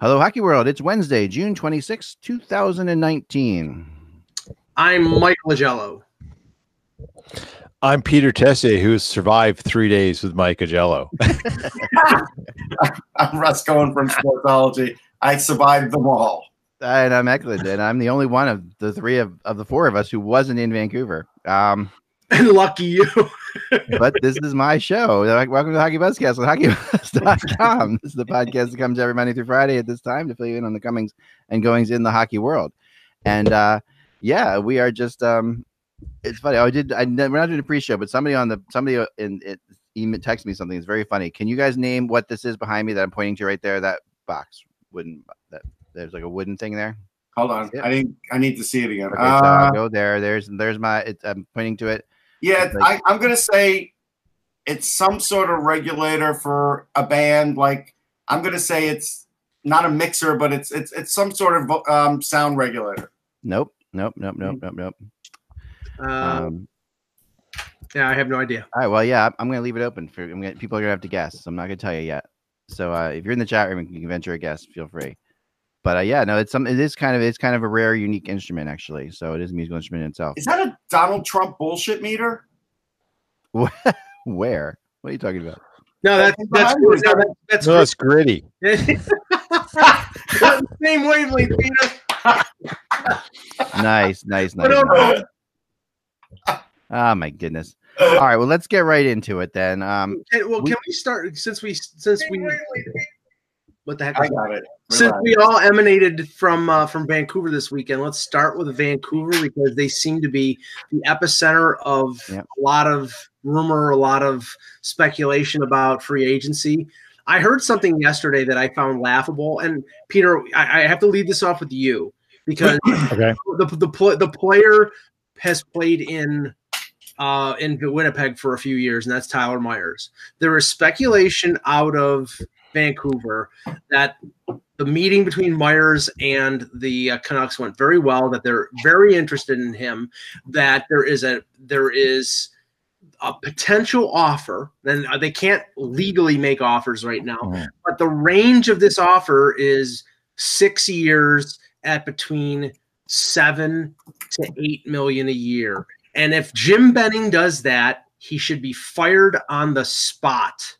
Hello, Hockey World. It's Wednesday, June 26, 2019. I'm Mike Augello. I'm Peter Tessier, who has survived three days with Mike Augello. I'm Russ Cohen from Sportsology. I survived them all. And I'm Eklund, and I'm the only one of the three of, of the four of us who wasn't in Vancouver. Um, And lucky you. but this is my show. Welcome to Hockey Buzzcast on HockeyBuzz.com. this is the podcast that comes every Monday through Friday at this time to fill you in on the comings and goings in the hockey world. And uh, yeah, we are just. Um, it's funny. I did. I we're not doing a pre-show, but somebody on the somebody in it email text me something. It's very funny. Can you guys name what this is behind me that I'm pointing to right there? That box, wooden. That there's like a wooden thing there. Hold on. I didn't. I need to see it again. Okay, so Uh, I'll go there. There's there's my. It's, I'm pointing to it. Yeah, like- I, I'm gonna say it's some sort of regulator for a band. Like I'm gonna say it's not a mixer, but it's it's it's some sort of um, sound regulator. Nope. Nope. Nope. Nope. Nope. Nope. Uh, Um, yeah, I have no idea. All right. Well, yeah, I'm- I'm going to leave it open for I'm gonna, people are going to have to guess. So I'm not going to tell you yet. So uh, if you're in the chat room, and you can venture a guess. Feel free. But uh, yeah, no, it's some. It is kind of it's kind of a rare, unique instrument actually. So it is a musical instrument in itself. Is that a Donald Trump bullshit meter? Where? What are you talking about? No, that's that's Behind you is no, that- that- that's No, it's gritty. same wavelength, Peter. Nice, nice, nice. Nice. Oh my goodness. All right. Well, let's get right into it then. Um, can, well, we- can we start since we since we what the heck? I got it. Since Relax. we all emanated from uh, from Vancouver this weekend, let's start with Vancouver because they seem to be the epicenter of Yep. a lot of rumor, a lot of speculation about free agency. I heard something yesterday that I found laughable, and Peter, I, I have to lead this off with you because Okay. the the pl- the player has played in uh, in Winnipeg for a few years, and that's Tyler Myers. There is speculation out of Vancouver that the meeting between Myers and the uh, Canucks went very well. That they're very interested in him. That there is a there is a potential offer. Then they can't legally make offers right now, Mhm. but the range of this offer is six years at between seven to eight million a year. And if Jim Benning does that, he should be fired on the spot.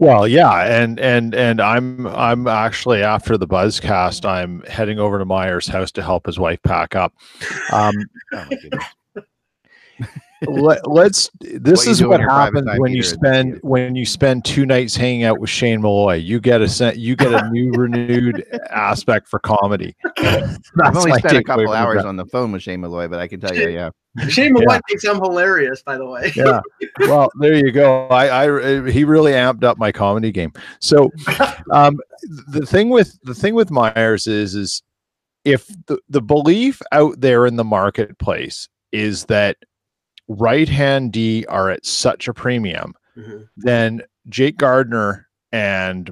Well, yeah, and and and I'm I'm actually after the buzzcast, I'm heading over to Myers' house to help his wife pack up. Um, oh let, us This What is what happens when you spend when you spend two nights hanging out with Shane Malloy. You get a you get a new renewed aspect for comedy. I've only spent a couple hours on the phone with Shane Malloy, but I can tell you, yeah. Shane Malloy Yeah. thinks I'm hilarious, by the way. yeah well there you go I, I he really amped up my comedy game so um the thing with the thing with myers is is if the, the belief out there in the marketplace is that right hand d are at such a premium Mhm. then jake gardiner and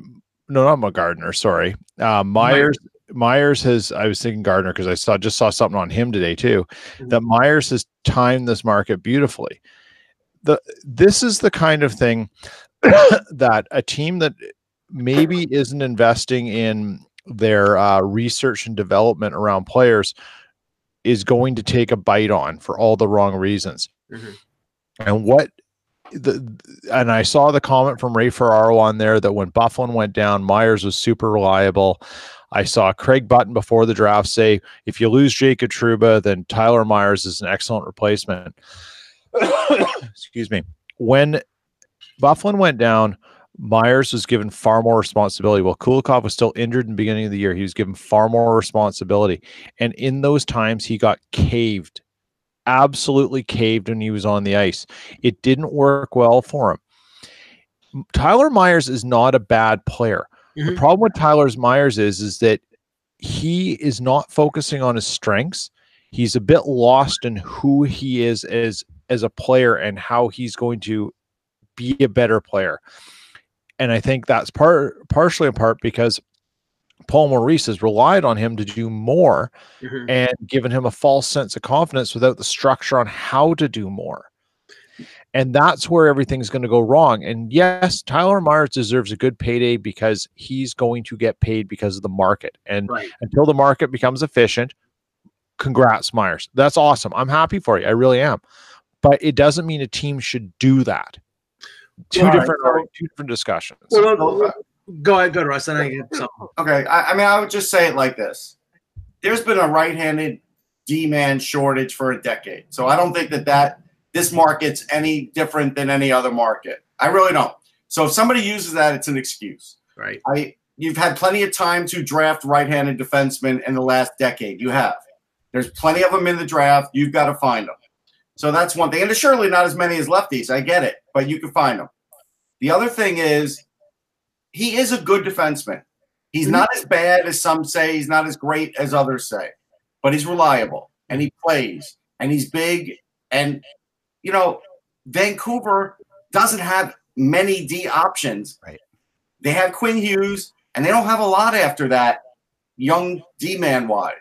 no not my gardiner sorry uh, myers myers has i was thinking gardiner because i saw just saw something on him today too that myers has timed this market beautifully the this is the kind of thing that a team that maybe isn't investing in their uh, research and development around players is going to take a bite on for all the wrong reasons Mhm. and what the and I saw the comment from Ray Ferraro on there that when Byfuglien went down, Myers was super reliable. I saw Craig Button before the draft say, if you lose Jacob Trouba, then Tyler Myers is an excellent replacement. Excuse me. When Byfuglien went down, Myers was given far more responsibility. While Kulikov was still injured in the beginning of the year, he was given far more responsibility. And in those times, he got caved, absolutely caved when he was on the ice. It didn't work well for him. Tyler Myers is not a bad player. The Mhm. problem with Tyler Myers is is that he is not focusing on his strengths. He's a bit lost in who he is as as a player and how he's going to be a better player. And I think that's part partially in part because Paul Maurice has relied on him to do more Mhm. and given him a false sense of confidence without the structure on how to do more. And that's where everything's going to go wrong. And yes, Tyler Myers deserves a good payday because he's going to get paid because of the market. And Right. until the market becomes efficient, congrats, Myers. That's awesome. I'm happy for you. I really am. But it doesn't mean a team should do that. Two All right, different so- two different discussions. Well, So, uh, go ahead, go to Russ. Then I get something. Okay, I, I mean, I would just say it like this: There's been a right-handed D-man shortage for a decade, so I don't think that that this market's any different than any other market. I really don't. So if somebody uses that, it's an excuse. Right. I you've had plenty of time to draft right-handed defensemen in the last decade. You have. There's plenty of them in the draft. You've got to find them. So that's one thing. And there's surely not as many as lefties. I get it, but you can find them. The other thing is, he is a good defenseman. He's not as bad as some say. He's not as great as others say, but he's reliable and he plays and he's big. And you know, Vancouver doesn't have many D options. Right. They have Quinn Hughes, and they don't have a lot after that, young D man wise.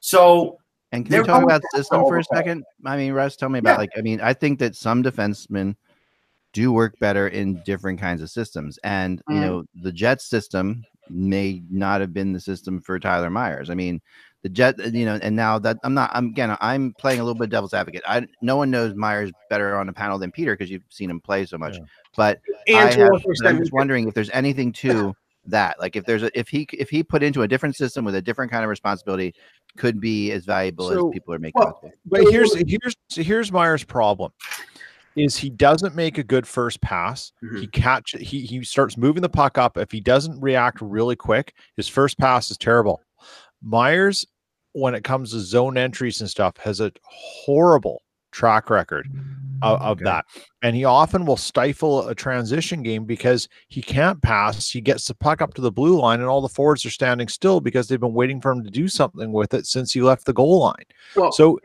So And can we talk about system for a second? I mean, Russ, tell me about Yeah. like I mean, I think that some defensemen do work better in different kinds of systems. And you Mhm. know, the Jets system may not have been the system for Tyler Myers. I mean, the Jet, you know, and now that I'm not, I'm again, I'm playing a little bit devil's advocate. I no one knows Myers better on the panel than Peter because you've seen him play so much. Yeah. But And I have, i'm just wondering if there's anything to that. Like if there's a if he if he put into a different system with a different kind of responsibility, could be as valuable So- as people are making. well, out to be. But here's here's here's Myers' problem is he doesn't make a good first pass. Mhm. He catch he he starts moving the puck up. If he doesn't react really quick, his first pass is terrible. Myers, when it comes to zone entries and stuff, has a horrible track record of, mm, of Okay. that. And he often will stifle a transition game because he can't pass. He gets the puck up to the blue line, and all the forwards are standing still because they've been waiting for him to do something with it since he left the goal line. Well, So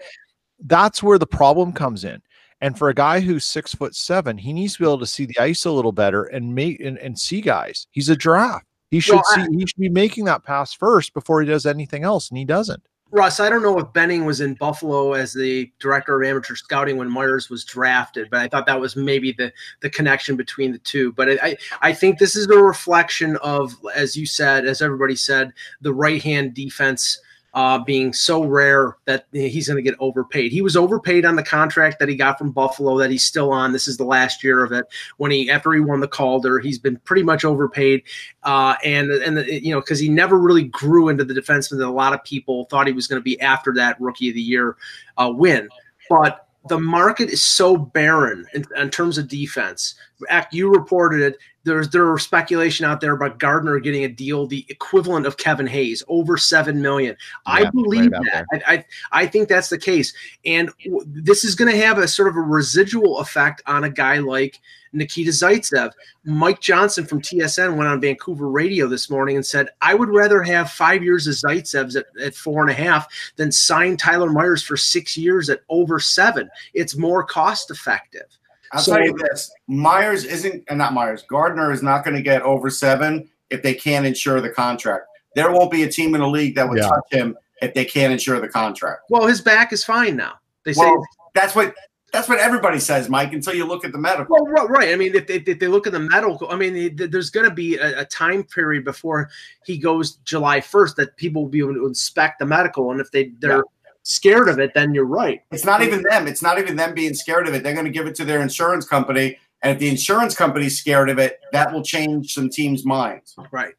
that's where the problem comes in. And for a guy who's six foot seven, he needs to be able to see the ice a little better and make and, and see guys. He's a giraffe. He should Well, I- see he should be making that pass first before he does anything else, and he doesn't. Russ, I don't know if Benning was in Buffalo as the director of amateur scouting when Myers was drafted, but I thought that was maybe the the connection between the two. But I I, think this is a reflection of, as you said, as everybody said, the right hand defense uh, being so rare that he's going to get overpaid. He was overpaid on the contract that he got from Buffalo that he's still on. This is the last year of it. When he after he won the Calder, he's been pretty much overpaid uh, and and the, you know because he never really grew into the defenseman that a lot of people thought he was going to be after that rookie of the year uh, win. But the market is so barren in, in terms of defense. Act, you reported it. There's there was speculation out there about Gardiner getting a deal the equivalent of Kevin Hayes, over seven million. I Yeah, right believe about that. I, I I think that's the case, and w- this is going to have a sort of a residual effect on a guy like Nikita Zaitsev. Mike Johnson from TSN went on Vancouver radio this morning and said, I would rather have five years of Zaitsev's at, at four and a half than sign Tyler Myers for six years at over seven. It's more cost effective. I'll So- tell you this: Myers isn't, and not Myers. Gardiner is not going to get over seven if they can't insure the contract. There won't be a team in the league that would Yeah. touch him if they can't insure the contract. Well, his back is fine now. They say, that's what that's what everybody says, Mike. Until you look at the medical. well, right, right. I mean, if they, if they look at the medical, I mean, there's going to be a, a time period before he goes July 1st that people will be able to inspect the medical. And if they, they're Yeah. Scared of it, then you're right. It's not even them. It's not even them being scared of it. They're going to give it to their insurance company, and if the insurance company's scared of it, that will change some teams' minds. Right.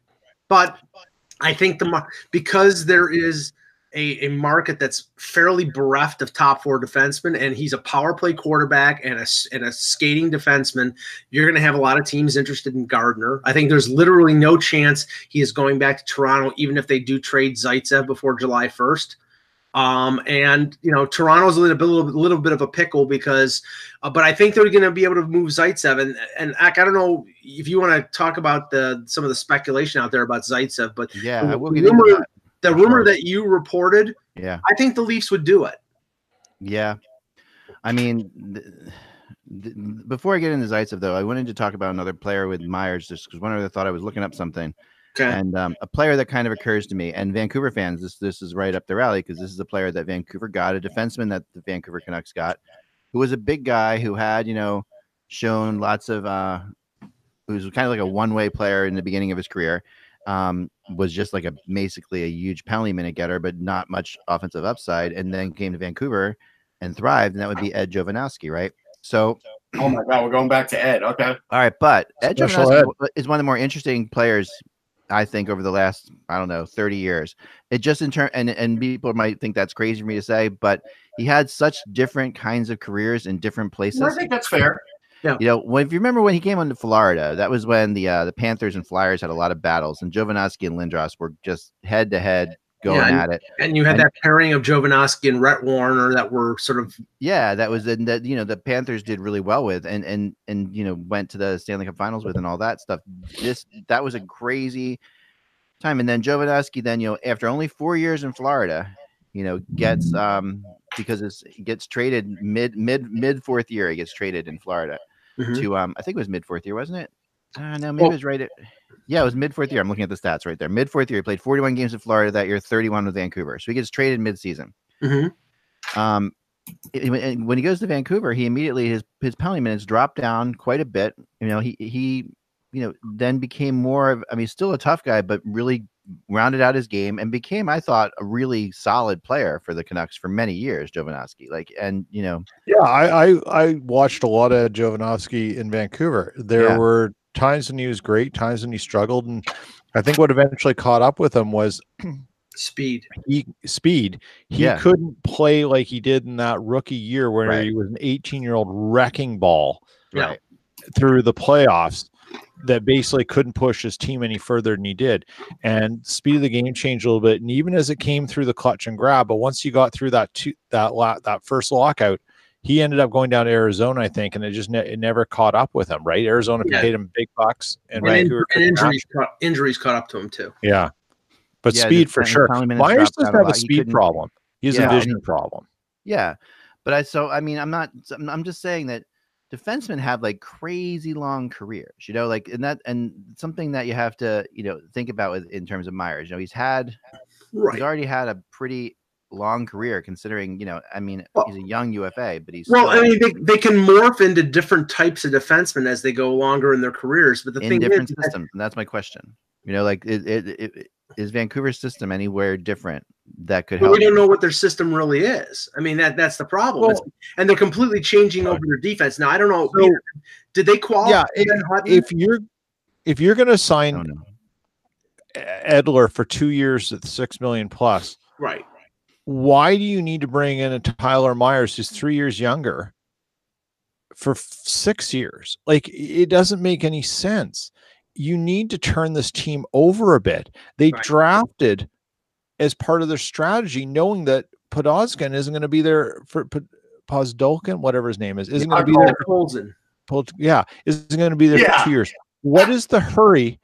But I think the because there is a, a market that's fairly bereft of top four defensemen, and he's a power play quarterback and a and a skating defenseman. You're going to have a lot of teams interested in Gardiner. I think there's literally no chance he is going back to Toronto, even if they do trade Zaitsev before July 1st. Um, and you know, Toronto's a little bit, little, little bit of a pickle because, uh, but I think they're going to be able to move Zaitsev. And and Ak, I don't know if you want to talk about the some of the speculation out there about Zaitsev, but Yeah, the I will get into rumor, that. the rumor that you reported, Yeah, I think the Leafs would do it. yeah. I mean, th- th- before I get into Zaitsev, though, I wanted to talk about another player with Myers, just because one other thought I was looking up something, Okay. and um, a player that kind of occurs to me. And Vancouver fans, this this is right up their alley because this is a player that Vancouver got, a defenseman that the Vancouver Canucks got, who was a big guy who had you know shown lots of uh, who was kind of like a one way player in the beginning of his career. Um, was just like a basically a huge penalty minute getter, but not much offensive upside, and then came to Vancouver and thrived, and that would be Ed Jovanovski, right? So Oh my God, we're going back to Ed. Okay. all right, but Ed Special Jovanovski is one of the more interesting players, I think, over the last I don't know thirty years. It just in turn and and people might think that's crazy for me to say, but he had such different kinds of careers in different places. I think that's fair. Yeah. You know, when, if you remember when he came into Florida, that was when the uh, the Panthers and Flyers had a lot of battles, and Jovanovski and Lindros were just head to head going Yeah, at it. And you had And- that pairing of Jovanovski and Rhett Warrener that were sort of Yeah, that was the that you know the Panthers did really well with, and and and you know went to the Stanley Cup Finals with, and all that stuff. This that was a crazy time, and then Jovanovski, then you know after only four years in Florida, you know gets um because it's gets traded mid mid mid fourth year, he gets traded in Florida Mhm. to um I think it was mid fourth year, wasn't it? Uh, no, maybe Well- it was right at yeah, it was mid fourth year. I'm looking at the stats right there. Mid fourth year, he played 41 games in Florida that year, 31 with Vancouver. So he gets traded mid season. Mhm. Um, when- and when he goes to Vancouver, he immediately his his penalty minutes dropped down quite a bit. You know, he he you know then became more of I mean, still a tough guy, but really rounded out his game and became, I thought, a really solid player for the Canucks for many years. Jovanovski, like, and you know, Yeah, I, I I watched a lot of Jovanovski in Vancouver. There Yeah. were times when he was great, times when he struggled, and I think what eventually caught up with him was speed. he speed. He Yeah. couldn't play like he did in that rookie year where Right. he was an 18 year old wrecking ball right? through the playoffs that basically couldn't push his team any further than he did. And speed of the game changed a little bit. And even as it came through the clutch and grab, but once you got through that two, that that first lockout, he ended up going down to Arizona, I think, and it just ne- it never caught up with him. Right, Arizona Yeah. paid him big bucks, and And, in- and injuries, caught, injuries caught up to him too. Yeah, but Yeah, speed for sure. penalty minutes Myers dropped doesn't out a have a speed problem. He has Yeah. a vision problem. Yeah, but I so I mean I'm not I'm I'm just saying that defensemen have like crazy long careers, you know, like and that and something that you have to you know think about with in terms of Myers. You know, he's had Right. he's already had a pretty long career considering you know I mean Well- he's a young UFA, but he's Well, I mean, they, they can morph into different types of defensemen as they go longer in their careers. But the in thing different is, systems, and that's my question. You know, like it, it, it, is Vancouver's system anywhere different that could but help? we don't know what their system really is. I mean, that that's the problem. It's- and they're completely changing over their defense now. I don't know. So- did they qualify? Yeah, if, if you're if you're going to sign. Edler for two years at six million plus, right. Why do you need to bring in a Tyler Myers who's three years younger for six years? Like it doesn't make any sense. You need to turn this team over a bit. They Right. drafted as part of their strategy, knowing that Podolskin isn't going to be there for Pozdolkin, whatever his name is, isn't going to be there. For, yeah, isn't going to be there Yeah. for two years. What is the hurry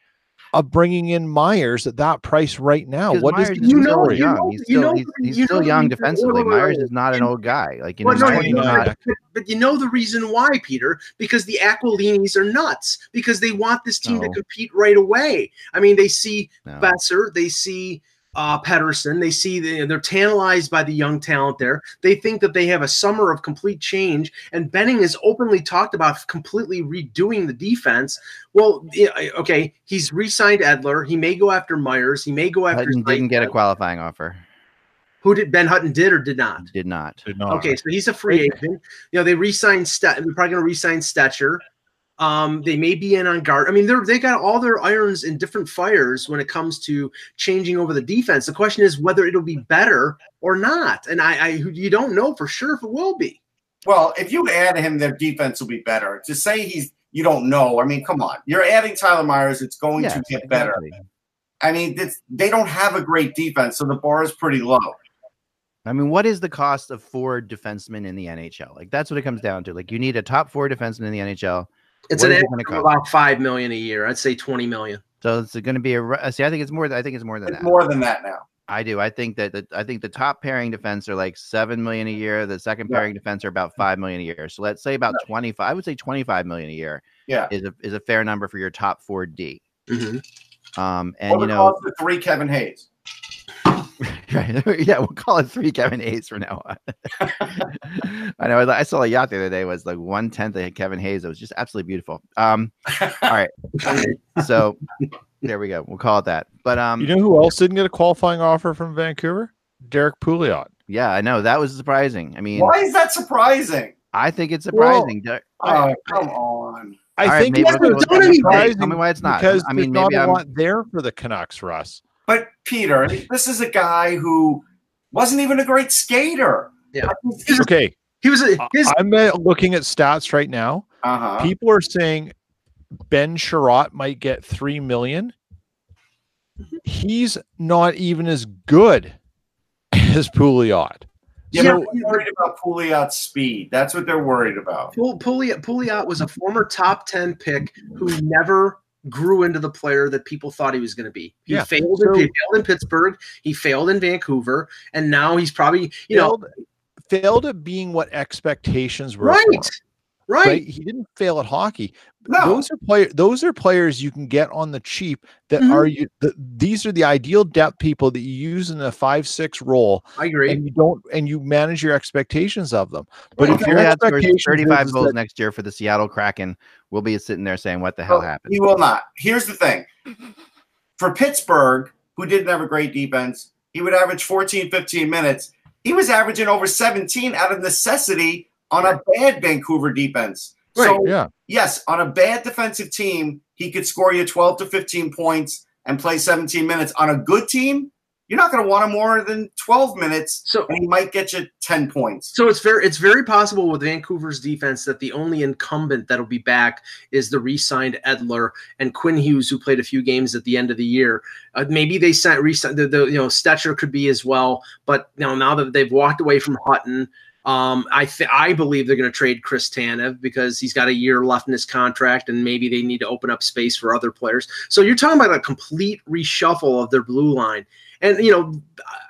of bringing in Myers at that price right now, what is Myers the is you still know- story? you young. know- he's you still know- he's, he's you still know young defensively. wait, wait, Myers is not an old guy. Like you Well, know, no, you know, but, but you know the reason why, Peter, because the Aquilinis are nuts because they want this team to compete right away. I mean, they see no. Boeser, they see uh, Pettersson, they see the, they're tantalized by the young talent there. They think that they have a summer of complete change, and Benning has openly talked about completely redoing the defense. Well, okay, he's re-signed Edler. He may go after Myers. He may go after. Hutton didn't get a qualifying offer. Who did Ben Hutton did or did not? Did not. Did not. Okay, so he's a free agent. You know, they re-signed Stet. They're probably going to re-sign Stecher. Um, they may be in on guard. I mean, they're they got all their irons in different fires when it comes to changing over the defense. The question is whether it'll be better or not, and I, I you don't know for sure if it will be. Well, if you add him, their defense will be better. To say he's you don't know, I mean, come on. You're adding Tyler Myers, it's going Yes, to get better. exactly. I mean, it's, they don't have a great defense, so the bar is pretty low. I mean, what is the cost of four defensemen in the NHL? Like that's what it comes down to. Like you need a top four defenseman in the NHL. It's What an is it of about five million a year. I'd say twenty million. So it's going to be a. See, I think it's more. I think it's more than It's that. more than that now. I do. I think that the, I think the top pairing defense are like seven million a year. The second Yeah. pairing defense are about five million a year. So let's say about twenty five. I would say twenty five million a year Yeah. is a is a fair number for your top four D. Mm-hmm. Um, and What you know, cost of three Kevin Hayes? right, yeah, we'll call it three Kevin Hayes from now on. I know. I saw a yacht the other day was like one tenth of Kevin Hayes. It was just absolutely beautiful. Um, all right, so there we go. We'll call it that. But um, You know who else didn't get a qualifying offer from Vancouver? Derek Pouliot. yeah, I know that was surprising. I mean, Why is that surprising? I think it's Well, surprising. Derek- Oh, come on. I All right, think maybe it's we'll go with don't anything. surprising Tell me why it's not. because I mean, there's maybe not a I'm. lot there for the Canucks, Russ. But Peter, this is a guy who wasn't even a great skater. Yeah. Okay, He was a, his I'm uh, looking at stats right now. Uh huh. People are saying Ben Chiarot might get three million. He's not even as good as Pouliot. Yeah, So- they're worried about Pouliot's speed. That's what they're worried about. Poul- Pouliot, Pouliot was a former top 10 pick who never grew into the player that people thought he was going to be. He Yeah. failed, So- in, he failed in Pittsburgh, he failed in Vancouver, and now he's probably, you know, failed, failed at being what expectations were. right, him, right. right? He didn't fail at hockey. No. Those are player. Those are players you can get on the cheap. That Mhm. are you. The, these are the ideal depth people that you use in a five six role, I agree. and you don't and you manage your expectations of them. But But if your Pouliot scores expectations 35 is goals that- next year for the Seattle Kraken, we'll be sitting there saying, "What the hell Well, happened?" He will not. Here's the thing. For Pittsburgh, who didn't have a great defense, he would average 14, 15 minutes. He was averaging over 17 out of necessity on a bad Vancouver defense. So, yeah, yes, on a bad defensive team, he could score you 12 to 15 points and play 17 minutes. On a good team, you're not going to want him more than 12 minutes, So and he might get you 10 points. So it's very it's very possible with Vancouver's defense that the only incumbent that'll be back is the re-signed Edler and Quinn Hughes, who played a few games at the end of the year. Uh, maybe they sent re-signed the, the you know Stecher could be as well, but you know now that they've walked away from Hutton. Um, I th- I believe they're going to trade Chris Tanev because he's got a year left in his contract, and maybe they need to open up space for other players. So you're talking about a complete reshuffle of their blue line, and you know,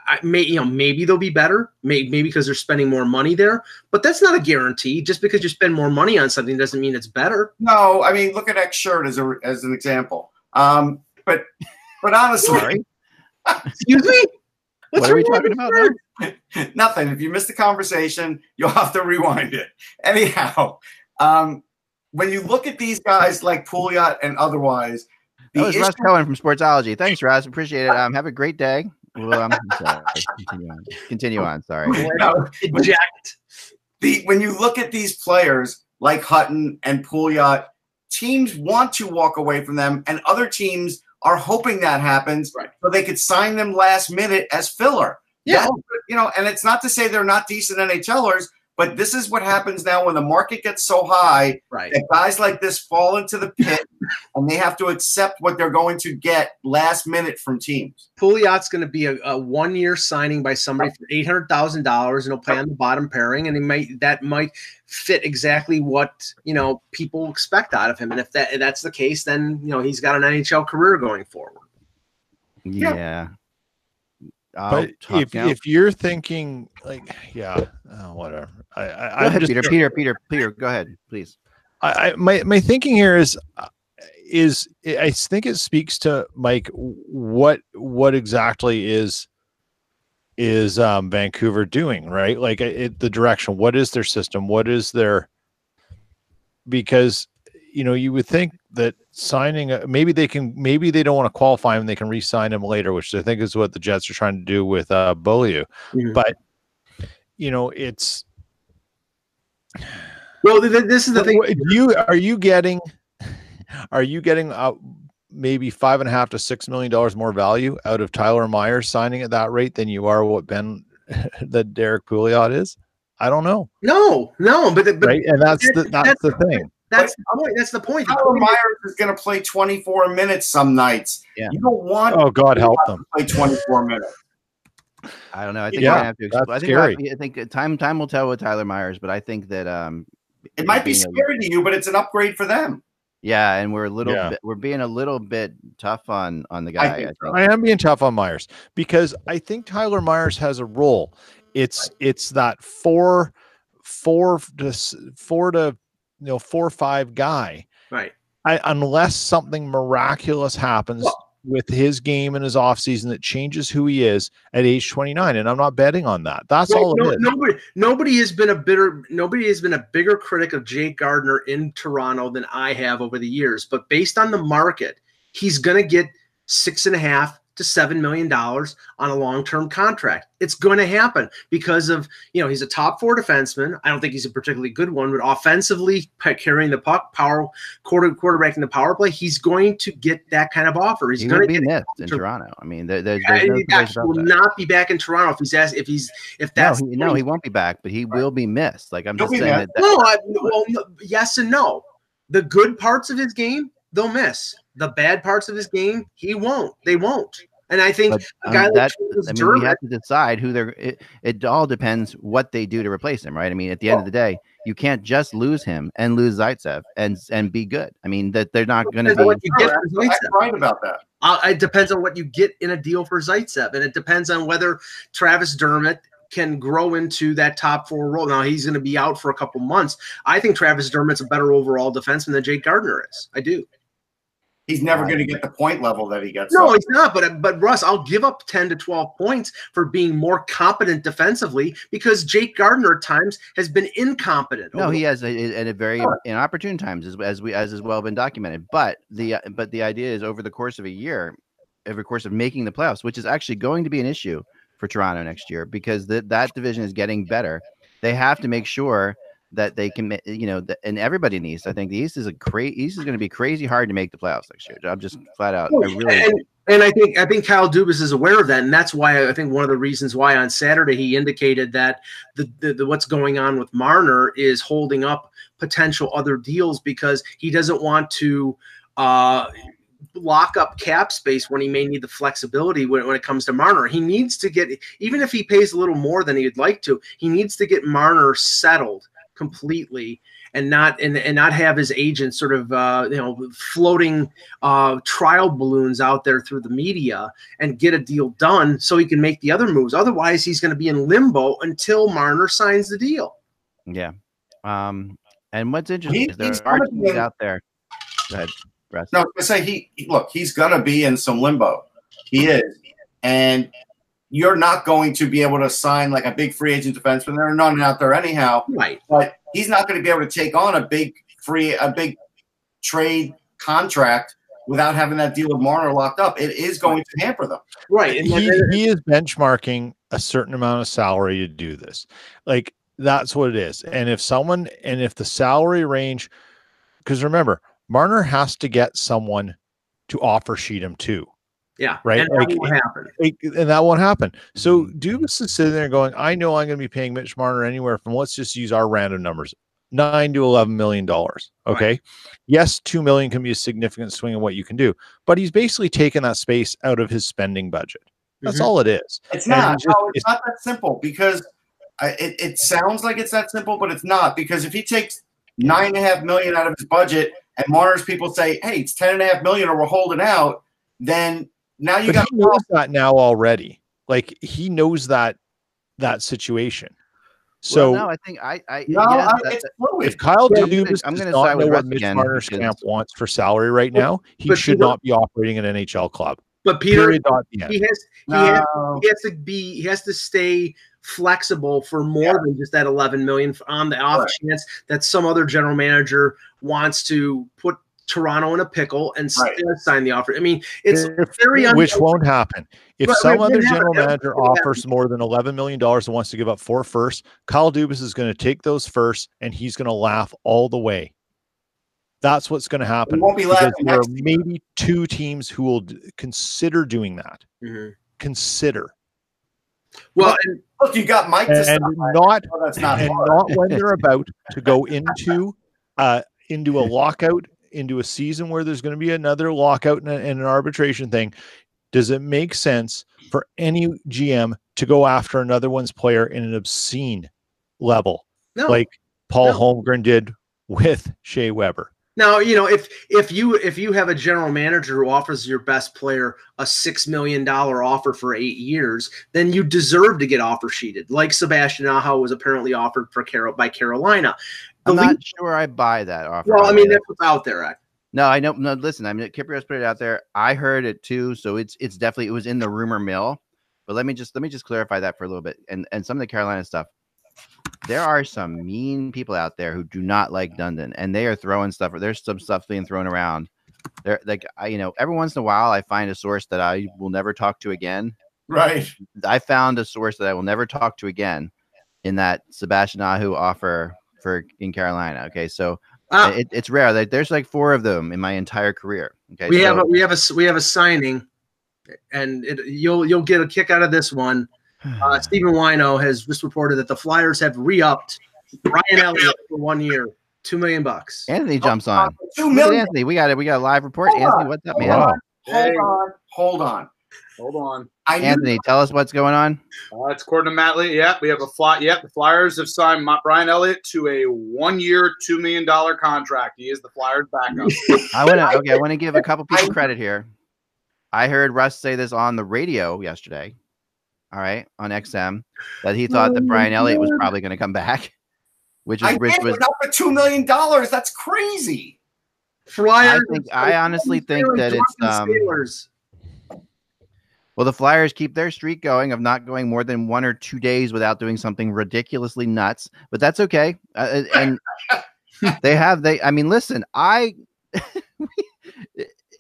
I may you know maybe they'll be better, maybe maybe because they're spending more money there, but that's not a guarantee. Just because you spend more money on something doesn't mean it's better. No, I mean, look at X shirt as, a, as an example. Um, but but honestly, Excuse me. What's what are we talking about? Now? Nothing. If you missed the conversation, you'll have to rewind it. Anyhow, um, when you look at these guys like Pouliot and otherwise, That was Russ Cohen from Sportsology. Thanks, Russ. Appreciate it. Um, have a great day. Well, I'm sorry. Continue on. Continue on. Sorry. No, Eject. the when you look at these players like Hutton and Pouliot, teams want to walk away from them, and other teams are hoping that happens Right. so they could sign them last minute as filler. Yeah. That's- you know, and it's not to say they're not decent NHLers, but this is what happens now when the market gets so high Right. that guys like this fall into the pit and they have to accept what they're going to get last minute from teams. Pouliot's going to be a, a one-year signing by somebody for eight hundred thousand dollars, and he'll play on the bottom pairing, and he might that might fit exactly what you know people expect out of him. And if that if that's the case, then you know he's got an NHL career going forward. Yeah. Yeah. If now. if you're thinking like, yeah, oh, whatever. I, I, go I'm ahead, just, Peter. Peter. Peter. Peter. Go ahead, please. I, I my my thinking here is uh, is I think it speaks to Mike what what exactly is is um, Vancouver doing right like it, the direction what is their system what is their because you know you would think that signing a, maybe they can maybe they don't want to qualify him they can re-sign him later which I think is what the Jets are trying to do with uh Beaulieu Mhm. but you know it's Well, th- th- this is the thing. do you are you getting are you getting uh, maybe five and a half to six million dollars more value out of Tyler Myers signing at that rate than you are what Ben that Derek Pouliot is? I don't know, No, no, but, the- but right? And that's the that- that's the thing. That's the point. That's the point. Tyler Myers is going to play 24 minutes some nights. Yeah. You don't want Oh God help them. play 24 minutes. I don't know. I think Yeah, we're gonna have to. that's Explore. I think, scary. to- I think time time will tell with Tyler Myers, but I think that um, It might be being a- scary to you, but it's an upgrade for them. Yeah, and we're a little Yeah. bit, we're being a little bit tough on on the guy. I think think. I am being tough on Myers because I think Tyler Myers has a role. It's it's that four four to four to you know four or five guy. Right. I, unless something miraculous happens Well- with his game and his offseason that changes who he is at age 29 and i'm not betting on that that's Well, all no- it is nobody nobody has been a bitter nobody has been a bigger critic of Jake Gardiner in Toronto than I have over the years. But based on the market, he's gonna get six and a half to seven million dollars on a long-term contract. It's going to happen because of you know he's a top four defenseman. I don't think he's a particularly good one, but offensively carrying the puck, power quarter quarterbacking the power play, he's going to get that kind of offer. He's He going to be missed in Toronto. I mean, there, there's, Yeah, there's no he will that. not be back in Toronto if he's asked if he's if No, he, no, he won't be back, but he will be missed. Like I'm He'll just saying that, that No, I, well, yes and no. The good parts of his game, they'll miss. The bad parts of his game, he won't. They won't. And I think But, a um, guy like that- Travis I mean, we have to decide who they're. It, it all depends what they do to replace him, right? I mean, at the end of the day, you can't just lose him and lose Zaitsev and and be good. I mean, that they're not going to Depends on what be. you get I'm for right about that. Uh, it depends on what you get in a deal for Zaitsev, and it depends on whether Travis Dermott can grow into that top four role. Now he's going to be out for a couple months. I think Travis Dermott's a better overall defenseman than Jake Gardiner is. I do. He's never going to get the point level that he gets. No, So- he's not. But but Russ, I'll give up ten to twelve points for being more competent defensively because Jake Gardiner at times has been incompetent. No, he has at a very inopportune times, as, as we as has well been documented. But the uh, but the idea is over the course of a year, over the course of making the playoffs, which is actually going to be an issue for Toronto next year because that that division is getting better. They have to make sure that they can, you know, the, and everybody in the East. I think the East is a crazy. East is going to be crazy hard to make the playoffs next year. I'm just flat out. I really. and, and I think I think Kyle Dubas is aware of that, and that's why I think one of the reasons why on Saturday he indicated that the, the, the what's going on with Marner is holding up potential other deals because he doesn't want to uh, lock up cap space when he may need the flexibility when, when it comes to Marner. He needs to get even if he pays a little more than he'd like to, he needs to get Marner settled completely and not and, and not have his agent sort of uh, you know floating uh, trial balloons out there through the media and get a deal done so he can make the other moves. Otherwise, he's going to be in limbo until Marner signs the deal. Yeah. Um. And what's interesting He- is there he's are gonna teams in- out there. Go ahead, Russ. No, I say he he- look, he's gonna be in some limbo. He is, and you're not going to be able to sign like a big free agent defenseman. There are none out there anyhow. Right. But he's not going to be able to take on a big free a big trade contract without having that deal with Marner locked up. It is going to hamper them. Right. And he, he is benchmarking a certain amount of salary to do this. Like that's what it is. And if someone and if the salary range, because remember, Marner has to get someone to offer sheet him too. Yeah. right, And that like- won't happen. Like, and that won't happen. So Dubas is sitting there going, I know I'm going to be paying Mitch Marner anywhere from let's just use our random numbers, nine to eleven million dollars. Okay. Yes, two million can be a significant swing in what you can do, but he's basically taken that space out of his spending budget. That's Mhm. all it is. It's And not. it's just- no, it's not that simple because I, it, it sounds like it's that simple, but it's not. Because if he takes nine and a half million out of his budget and Marner's people say, hey, it's ten and a half million or we're holding out, then now you but got he knows that now already. Like he knows that that situation. So well, no, I think I. I no, yes, I, that- it's if Kyle Yeah, I'm gonna- Dubas I'm does gonna not know what Mitch again Marner's because- camp wants for salary right now, he but should Peter- not be operating an NHL club. But Peter, Period. Dot. the he has he has he has to be he has to stay flexible for more than just that 11 million on the off Right. chance that some other general manager wants to put Toronto in a pickle and Right. still sign the offer. I mean, it's If- very un- which won't happen. If But- some other general happen. manager It won't offers more than eleven million dollars and wants to give up four firsts, Kyle Dubas is going to take those firsts and he's going to laugh all the way. That's what's going to happen. won't be laughing there are maybe two teams who will d- consider doing that. Mhm. Consider well, and Look, you got Mike to and stop. not Oh, that's not and hard. not when they're about to go into uh into a lockout into a season where there's going to be another lockout and, a- and an arbitration thing does it make sense for any GM to go after another one's player in an obscene level, No. like Paul No. Holmgren did with Shea Weber? Now, you know, if if you if you have a general manager who offers your best player a six million dollar offer for eight years, then you deserve to get offer sheeted, like Sebastian Aho was apparently offered for Carol by Carolina. The I'm not league- sure I buy that offer. well, I mean way. that's what's out there. Ed. No, I know. No, listen. I mean, Kypreos put it out there. I heard it too, so it's it's definitely it was in the rumor mill. But let me just let me just clarify that for a little bit. And and some of the Carolina stuff. There are some mean people out there who do not like Dundon, and they are throwing stuff. There's some stuff being thrown around. There, like I, you know, every once in a while, I find a source that I will never talk to again. Right. I found a source that I will never talk to again in that Sebastian Aho offer for in Carolina. Okay, so Ah, it, it's rare. Like there's like four of them in my entire career. Okay, we have a, we have a we have a signing, and it, you'll you'll get a kick out of this one. Uh, Stephen Wino has just reported that the Flyers have re-upped Brian Elliott for one year, two million bucks. Anthony jumps on. Two Look at million. Anthony, we got it. We got a live report. Hold Anthony, on. what's up, Hold man? on. Hold on. Hold on. Hold on. I knew Anthony, tell us what's going on. Uh, it's according to Matt Lee. Yeah, we have a fly. Yep, the Flyers have signed Ma- Brian Elliott to a one-year, two million dollar contract. He is the Flyers' backup. I want to. Okay, I want to give a couple people credit here. I heard Russ say this on the radio yesterday. All right, on XM, that he thought that Brian Elliott was probably going to come back, which is which did, was. not for two million dollars. That's crazy. I think I honestly think that it's um. Steelers. Well, the Flyers keep their streak going of not going more than one or two days without doing something ridiculously nuts, but that's okay. Uh, and they have they. I mean, listen, I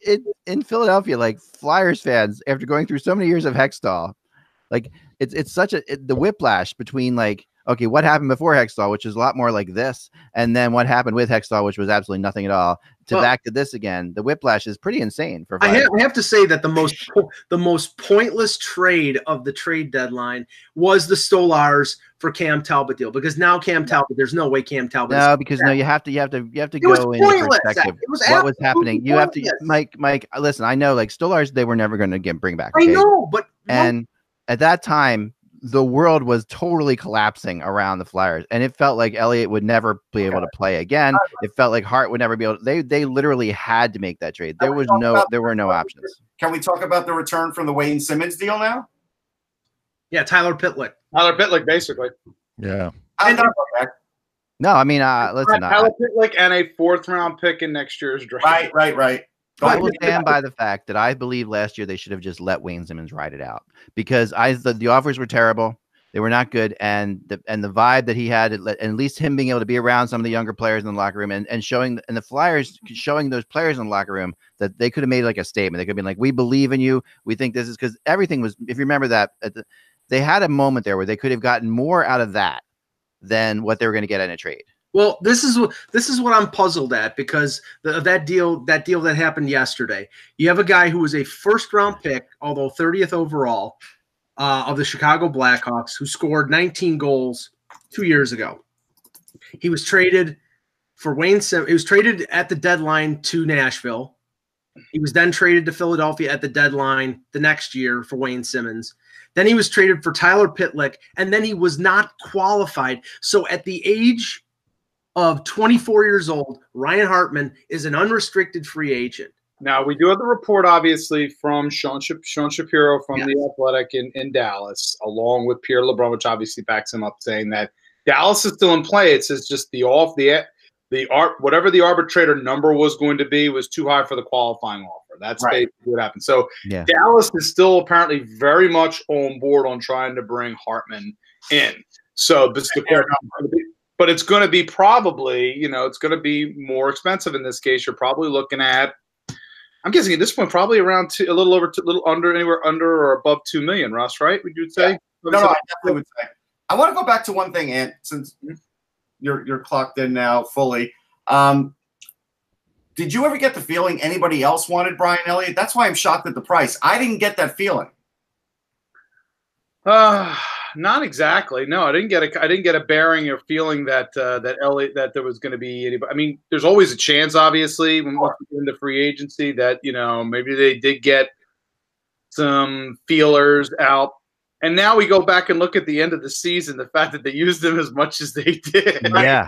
it in Philadelphia, like Flyers fans, after going through so many years of Hextall, like it's it's such a it, the whiplash between like okay, what happened before Hextall, which is a lot more like this, and then what happened with Hextall, which was absolutely nothing at all, to Well- back to this again. The whiplash is pretty insane for I have, I have to say that the most the most pointless trade of the trade deadline was the Stolarz for Cam Talbot deal because now Cam Talbot, there's no way Cam Talbot. No, because no, you have to, you have to, you have to It go in perspective. It was What was happening? You have to. Mike, Mike. Listen, I know, like Stolarz, they were never going to get bring back. I know, but And at that time, the world was totally collapsing around the Flyers, and it felt like Elliott would never be able to play again. It felt like Hart would never be able. They, they literally had to make that trade. There was no, there were no options. Can we talk about the return from the Wayne Simmonds deal now? yeah, Tyler Pitlick. Tyler Pitlick, basically. Yeah. I'm And- not about that. No, I mean, uh, listen, I, Tyler Pitlick and a fourth-round pick in next year's draft. Right, right, right. I will stand by the fact that I believe last year they should have just let Wayne Simmonds ride it out because I the, the offers were terrible. They were not good, and the and the vibe that he had, and at least him being able to be around some of the younger players in the locker room, and, and showing and the Flyers showing those players in the locker room that they could have made like a statement. They could have been like, "We believe in you. We think this is because everything was." If you remember that, at the, they had a moment there where they could have gotten more out of that than what they were going to get in a trade. Well, this is what this is what I'm puzzled at because the, that deal that deal that happened yesterday. You have a guy who was a first round pick, although 30th overall, uh, of the Chicago Blackhawks, who scored 19 goals two years ago. He was traded for Wayne Sim. He was traded at the deadline to Nashville. He was then traded to Philadelphia at the deadline the next year for Wayne Simmonds. Then he was traded for Tyler Pitlick, and then he was not qualified. So at the age of 24 years old, Ryan Hartman is an unrestricted free agent. Now we do have the report, obviously, from Sean, Shap- Sean Shapiro from Yes. the Athletic in, in Dallas, along with Pierre LeBrun, which obviously backs him up, saying that Dallas is still in play. It says just the off the the art whatever the arbitrator number was going to be was too high for the qualifying offer. That's Right. basically what happened. So Yeah. Dallas is still apparently very much on board on trying to bring Hartman in. So, but it's, the, but it's going to be probably, you know, it's going to be more expensive in this case. You're probably looking at, I'm guessing at this point, probably around two, a little over, a little under, anywhere under or above two million. Russ, right? Would you say? No, no, I definitely would say. I want to go back to one thing, Ant, since you're you're clocked in now fully. Um, did you ever get the feeling anybody else wanted Brian Elliott? That's why I'm shocked at the price. I didn't get that feeling. Uh, not exactly. No, I didn't get a. I didn't get a bearing or feeling that uh, that Elliot that there was going to be anybody. I mean, there's always a chance, obviously, when get into free agency, that you know maybe they did get some feelers out. And now we go back and look at the end of the season, the fact that they used him as much as they did. Yeah.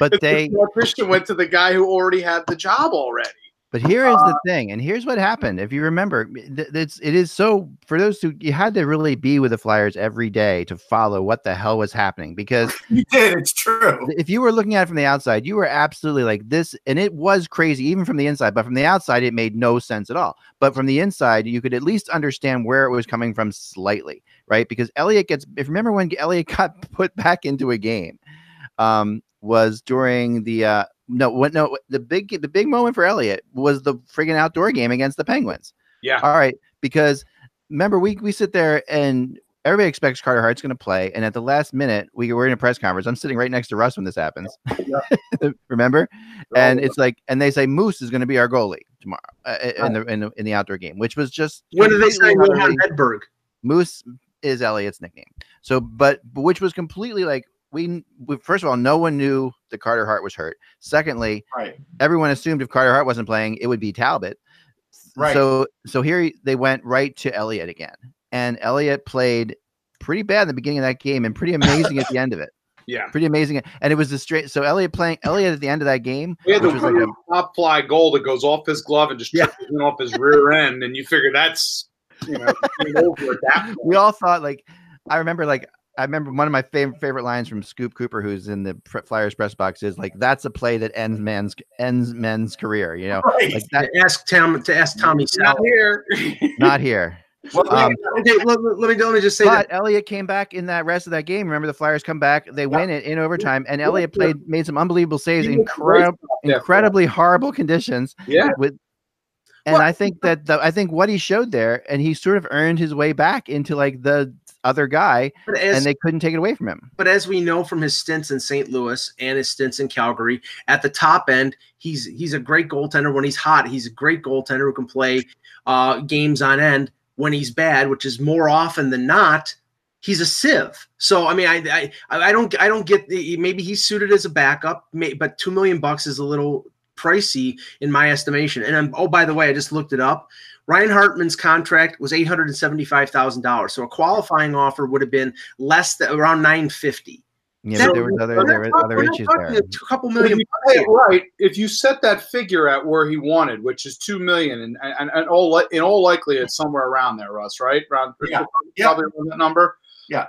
But they Christian went to the guy who already had the job already. But here is Uh, the thing, and here's what happened. If you remember, it's it is so for those who you had to really be with the Flyers every day to follow what the hell was happening because You did. It's true. if you were looking at it from the outside, you were absolutely like this, and it was crazy even from the inside. But from the outside, it made no sense at all. But from the inside, you could at least understand where it was coming from slightly, right? Because Elliot gets. If you remember when Elliot got put back into a game, um, was during the uh, no, what no, the big the big moment for Elliott was the friggin' outdoor game against the Penguins. Yeah. All right, because remember we we sit there and everybody expects Carter Hart's going to play, and at the last minute we were in a press conference. I'm sitting right next to Russ when this happens. remember, and it's like, and they say Moose is going to be our goalie tomorrow uh, in the in the in the outdoor game, which was just When did they say Johan Hedberg? Moose is Elliott's nickname. So, but, but which was completely like we, we first of all, no one knew that Carter Hart was hurt. Secondly, Right. everyone assumed if Carter Hart wasn't playing, it would be Talbot. Right. So, so here he- they went right to Elliott again, and Elliott played pretty bad in the beginning of that game and pretty amazing at the end of it. Yeah. Pretty amazing, and it was the straight. So Elliott playing Elliott at the end of that game, had the like a top fly goal that goes off his glove and just Yeah. off his rear end, and you figure that's you know over at that point. we all thought like I remember like I remember one of my favorite favorite lines from Scoop Cooper, who's in the Flyers press box, is like that's a play that ends men's ends men's career. You know, Right. like that. To ask Tom to ask Tommy Not Sal. here. Not here. Well, Um, Okay, let, let- me let me just say But that Elliott came back in that rest of that game. Remember, the Flyers come back, they win it in overtime, and Elliott played made some unbelievable saves, incredible, incredibly horrible conditions. Yeah. With and I think that the, I think what he showed there, and he sort of earned his way back into like the other guy, as, and they couldn't take it away from him. but as we know from his stints in St. Louis and his stints in Calgary, at the top end, he's he's a great goaltender when he's hot. He's a great goaltender who can play uh, games on end. When he's bad, which is more often than not, he's a sieve. So I mean, I I, I don't I don't get the maybe he's suited as a backup, may, but two million bucks is a little pricey in my estimation. And I'm, oh, by the way, I just looked it up. Ryan Hartman's contract was eight hundred and seventy-five thousand dollars. So a qualifying offer would have been less than around nine fifty. Yeah, That- but there was other there were other issues there. A couple million. you play right, if you set that figure at where he wanted, which is two million, and and, and all in all likelihood somewhere around there, Russ, right? Around Yeah. Yeah. probably around that number. Yeah.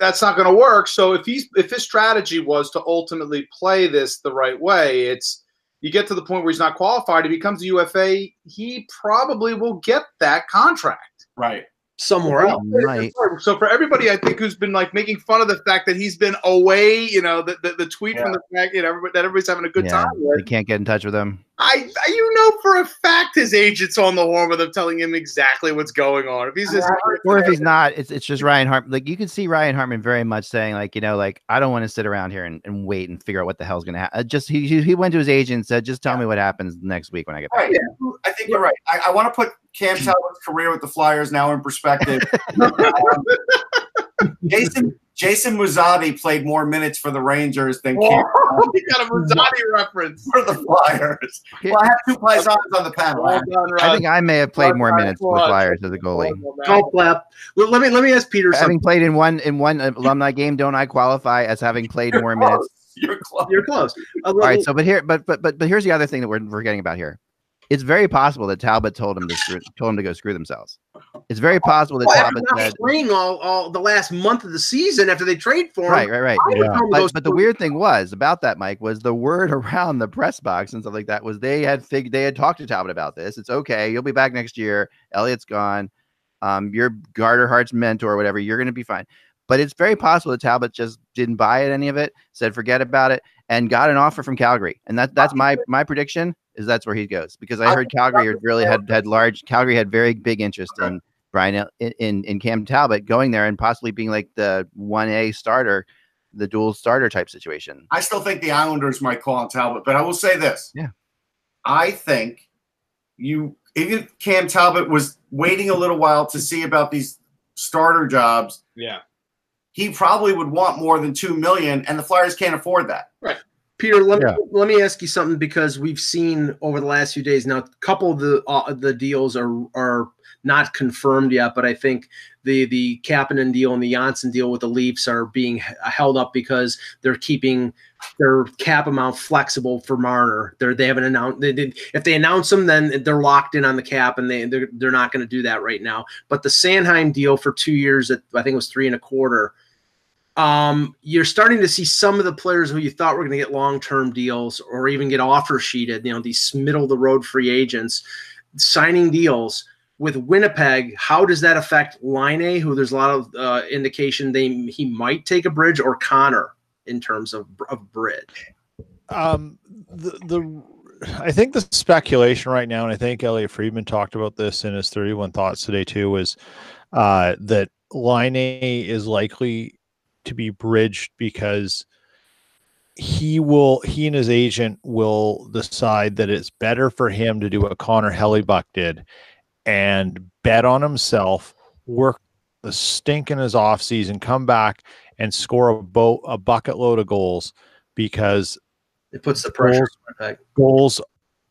That's not going to work. So if he's if his strategy was to ultimately play this the right way, it's you get to the point where he's not qualified, he becomes a UFA, he probably will get that contract. right. somewhere else. Right. So for everybody, I think who's been like making fun of the fact that he's been away, you know, the the, the tweet from the fact you know everybody, that everybody's having a good Yeah, time with. they can't get in touch with him. I I, you know for a fact his agent's on the horn with him, telling him exactly what's going on. If he's just Or if he's not, it's it's just Ryan Hartman. Like you can see Ryan Hartman very much saying, like, you know, like I don't want to sit around here and, and wait and figure out what the hell's gonna happen. Just he he he went to his agent and said, just tell me what happens next week when I get back. Right. I think you're right. I, I want to put Cam Talbot's career with the Flyers now in perspective. Um, Jason Jason Muzzatti played more minutes for the Rangers than Cam oh, he got a Rosati reference. for the Flyers. Well, I have two Paisanos on the panel. Well done, I think I may have played more minutes for the Flyers as a goalie. Well done. Clap. Well, let me let me ask Peter something. Having played in one in one alumni game, don't I qualify as having played more minutes? You're close. You're close. Uh, All right, so but here, but but but but here's the other thing that we're forgetting about here. It's very possible that Talbot told him to screw, told him to go screw themselves. It's very possible that well, Talbot after said, playing all, all the last month of the season after they trade for him. right, right, right. Yeah. tell him to But, but the weird thing was about that, Mike, was the word around the press box and stuff like that was they had figured they had talked to Talbot about this. It's okay, you'll be back next year. Elliott's gone. Um, you're Carter Hart's mentor, whatever. You're going to be fine. But it's very possible that Talbot just didn't buy it, any of it, said forget about it, and got an offer from Calgary. And that that's my my prediction is that's where he goes because I heard Calgary had really had had large Calgary had very big interest in Brian El- in in, in Cam Talbot going there and possibly being like the one A starter, the dual starter type situation. I still think the Islanders might call on Talbot, but I will say this. Yeah. I think you even Cam Talbot was waiting a little while to see about these starter jobs. Yeah. He probably would want more than two million, and the Flyers can't afford that. Right. Peter, let Yeah. me let me ask you something because we've seen over the last few days now. A couple of the uh, the deals are are not confirmed yet, but I think the the Kapanen deal and the Johnsson deal with the Leafs are being held up because they're keeping their cap amount flexible for Marner. They're they haven't announced. They if they announce them, then they're locked in on the cap, and they they're, they're not going to do that right now. But the Sanheim deal for two years at I think it was three and a quarter um, you're starting to see some of the players who you thought were going to get long term deals or even get offer sheeted, you know, these middle of the road free agents signing deals with Winnipeg. How does that affect Laine who there's a lot of uh, indication they he might take a bridge or Connor in terms of, of bridge? um the the I think the speculation right now, and I think Elliotte Friedman talked about this in his 31 thoughts today too, was uh that Laine is likely to be bridged because he will he and his agent will decide that it's better for him to do what Connor Hellebuyck did and bet on himself, work the stink in his offseason, come back and score a boat a bucket load of goals because It puts the pressure Goals. goals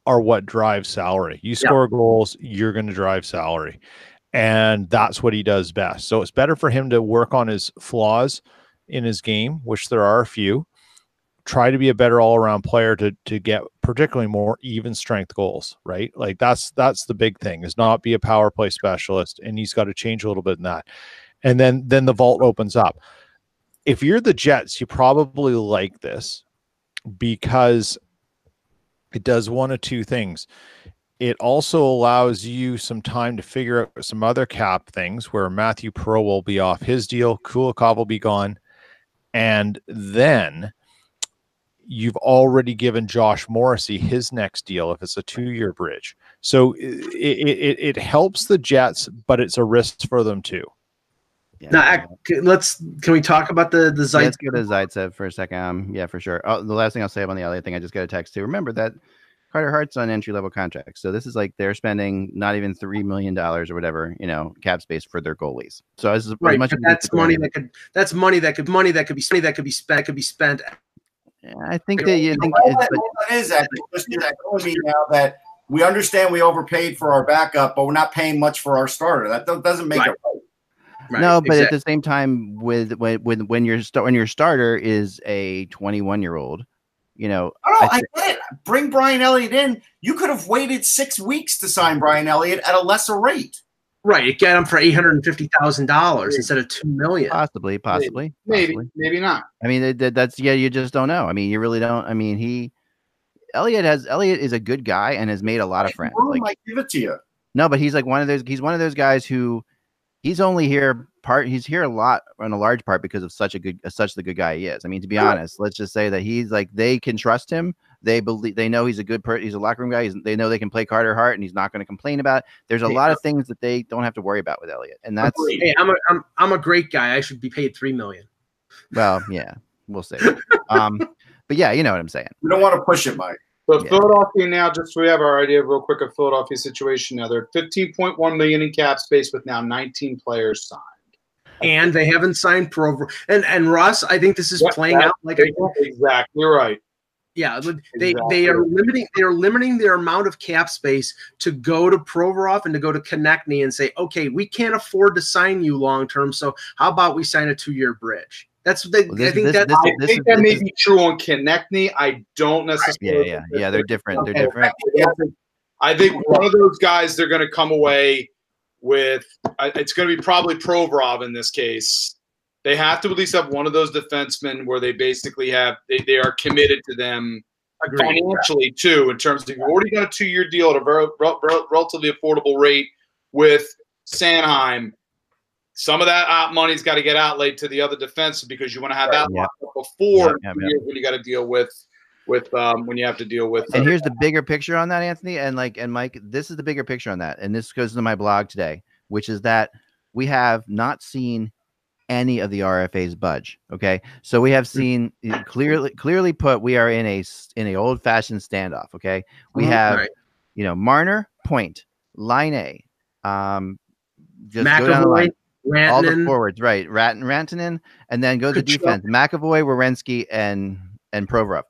are what drive salary. You Yeah. score goals, you're going to drive salary. And that's what he does best. So it's better for him to work on his flaws in his game, which there are a few. Try to be a better all-around player to to get particularly more even strength goals, right? Like that's that's the big thing is not be a power play specialist and he's got to change a little bit in that. And then then the vault opens up. If you're the Jets, you probably like this because it does one of two things. It also allows you some time to figure out some other cap things where Mathieu Perreault will be off his deal, Kulikov will be gone, and then you've already given Josh Morrissey his next deal if it's a two-year bridge. So it, it, it, it helps the Jets, but it's a risk for them too. Yeah. Now, ac- let's can we talk about the the Yeah, Zeit? let's go to Zaitsev for a second. Um, yeah, for sure. Oh, the last thing I'll say on the Elliott thing, I just got a text too. Remember that Carter Hart's on entry level contracts, so this is like they're spending not even three million dollars or whatever, you know, cap space for their goalies. So this is as Right, much that's money that could that's money that could money that could be money that could be spent could be spent Yeah, I think that you think All that, all that is that just that telling me now that we understand we overpaid for our backup, but we're not paying much for our starter. That doesn't make Right. it right. Right, no, but exact- at the same time, with when when when your sta- when your starter is a 21 year old, you know, I don't know. I I get it. Bring Brian Elliott in. You could have waited six weeks to sign Brian Elliott at a lesser rate. Right, you get them for eight hundred and fifty thousand dollars instead of two million. possibly, possibly, Maybe, possibly. maybe not. I mean, that- that- that's yeah. You just don't know. I mean, you really don't. I mean, he Elliott has Elliott is a good guy and has made a lot of friends. Like might give it to you? no, but he's like one of those. He's one of those guys who he's only here part. He's here a lot on a large part because of such a good, such the good guy he is. I mean, to be Sure. honest, let's just say that he's like they can trust him. They believe they know he's a good person. He's a locker room guy. He's, they know they can play Carter Hart and he's not going to complain about. There's a lot of things that they don't have to worry about with Elliott, and that's Agreed. Hey, I'm a I'm, I'm a great guy. I should be paid three million. well, yeah, we'll see. um, but yeah, you know what I'm saying. We don't want to push it, Mike. So Yeah. Philadelphia now, just so we have our idea real quick of Philadelphia situation now. They're 15.1 million in cap space with now 19 players signed. And they haven't signed pro and and Russ, I think this is Yep, playing out like a Exactly right. Yeah, they Exactly. they are limiting they are limiting their amount of cap space to go to Provorov and to go to Konechny and say, okay, we can't afford to sign you long term, so how about we sign a two year bridge? That's what they, Well, this- I think this- that this- I this think is- that may is- be true on Konechny. I don't necessarily. yeah, yeah. Yeah. They're different. They're different. I think one of those guys they're going to come away with. Uh, it's going to be probably Provorov in this case. They have to at least have one of those defensemen where they basically have they, they are committed to them agreed. financially too. In terms of you've already got a two year deal at a very, rel- rel- relatively affordable rate with Sanheim. Some of that out money's got to get out outlaid to the other defense because you want to have that Yeah. before Yeah, yeah, when you got to deal with with um, when you have to deal with. And here's the bigger picture on that, Anthony, and like and Mike. This is the bigger picture on that, and this goes to my blog today, which is that we have not seen any of the RFAs budge. Okay, so we have seen uh, clearly clearly put we are in a in a old fashioned standoff. Okay, we Mhm. have Right. you know Marner, Point, Laine, um, just go down the line. McAvoy, all the forwards, right? Rat Rantanen, and then go to defense. McAvoy, Werenski, and and Provorov.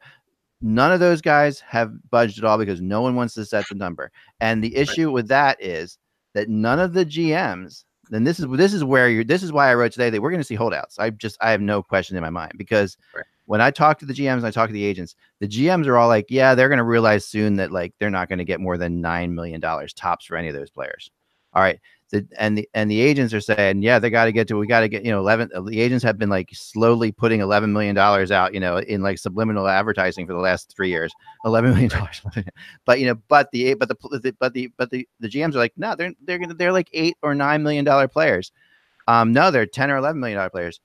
None of those guys have budged at all because no one wants to set the number. And the issue with that is that none of the GMs, and this is this is where you're this is why I wrote today that we're going to see holdouts. I just I have no question in my mind because Right. when I talk to the GMs and I talk to the agents, the GMs are all like, yeah, they're going to realize soon that like they're not going to get more than nine million dollars tops for any of those players. All right. The, and the and the agents are saying, yeah, they got to get to, we got to get, you know, eleven. The agents have been like slowly putting eleven million dollars out, you know, in like subliminal advertising for the last three years. Eleven million dollars, but you know, but the but the but the but the the GMs are like, no, they're they're gonna they're like eight or nine million dollar players. Um, no, they're ten or eleven million dollar players.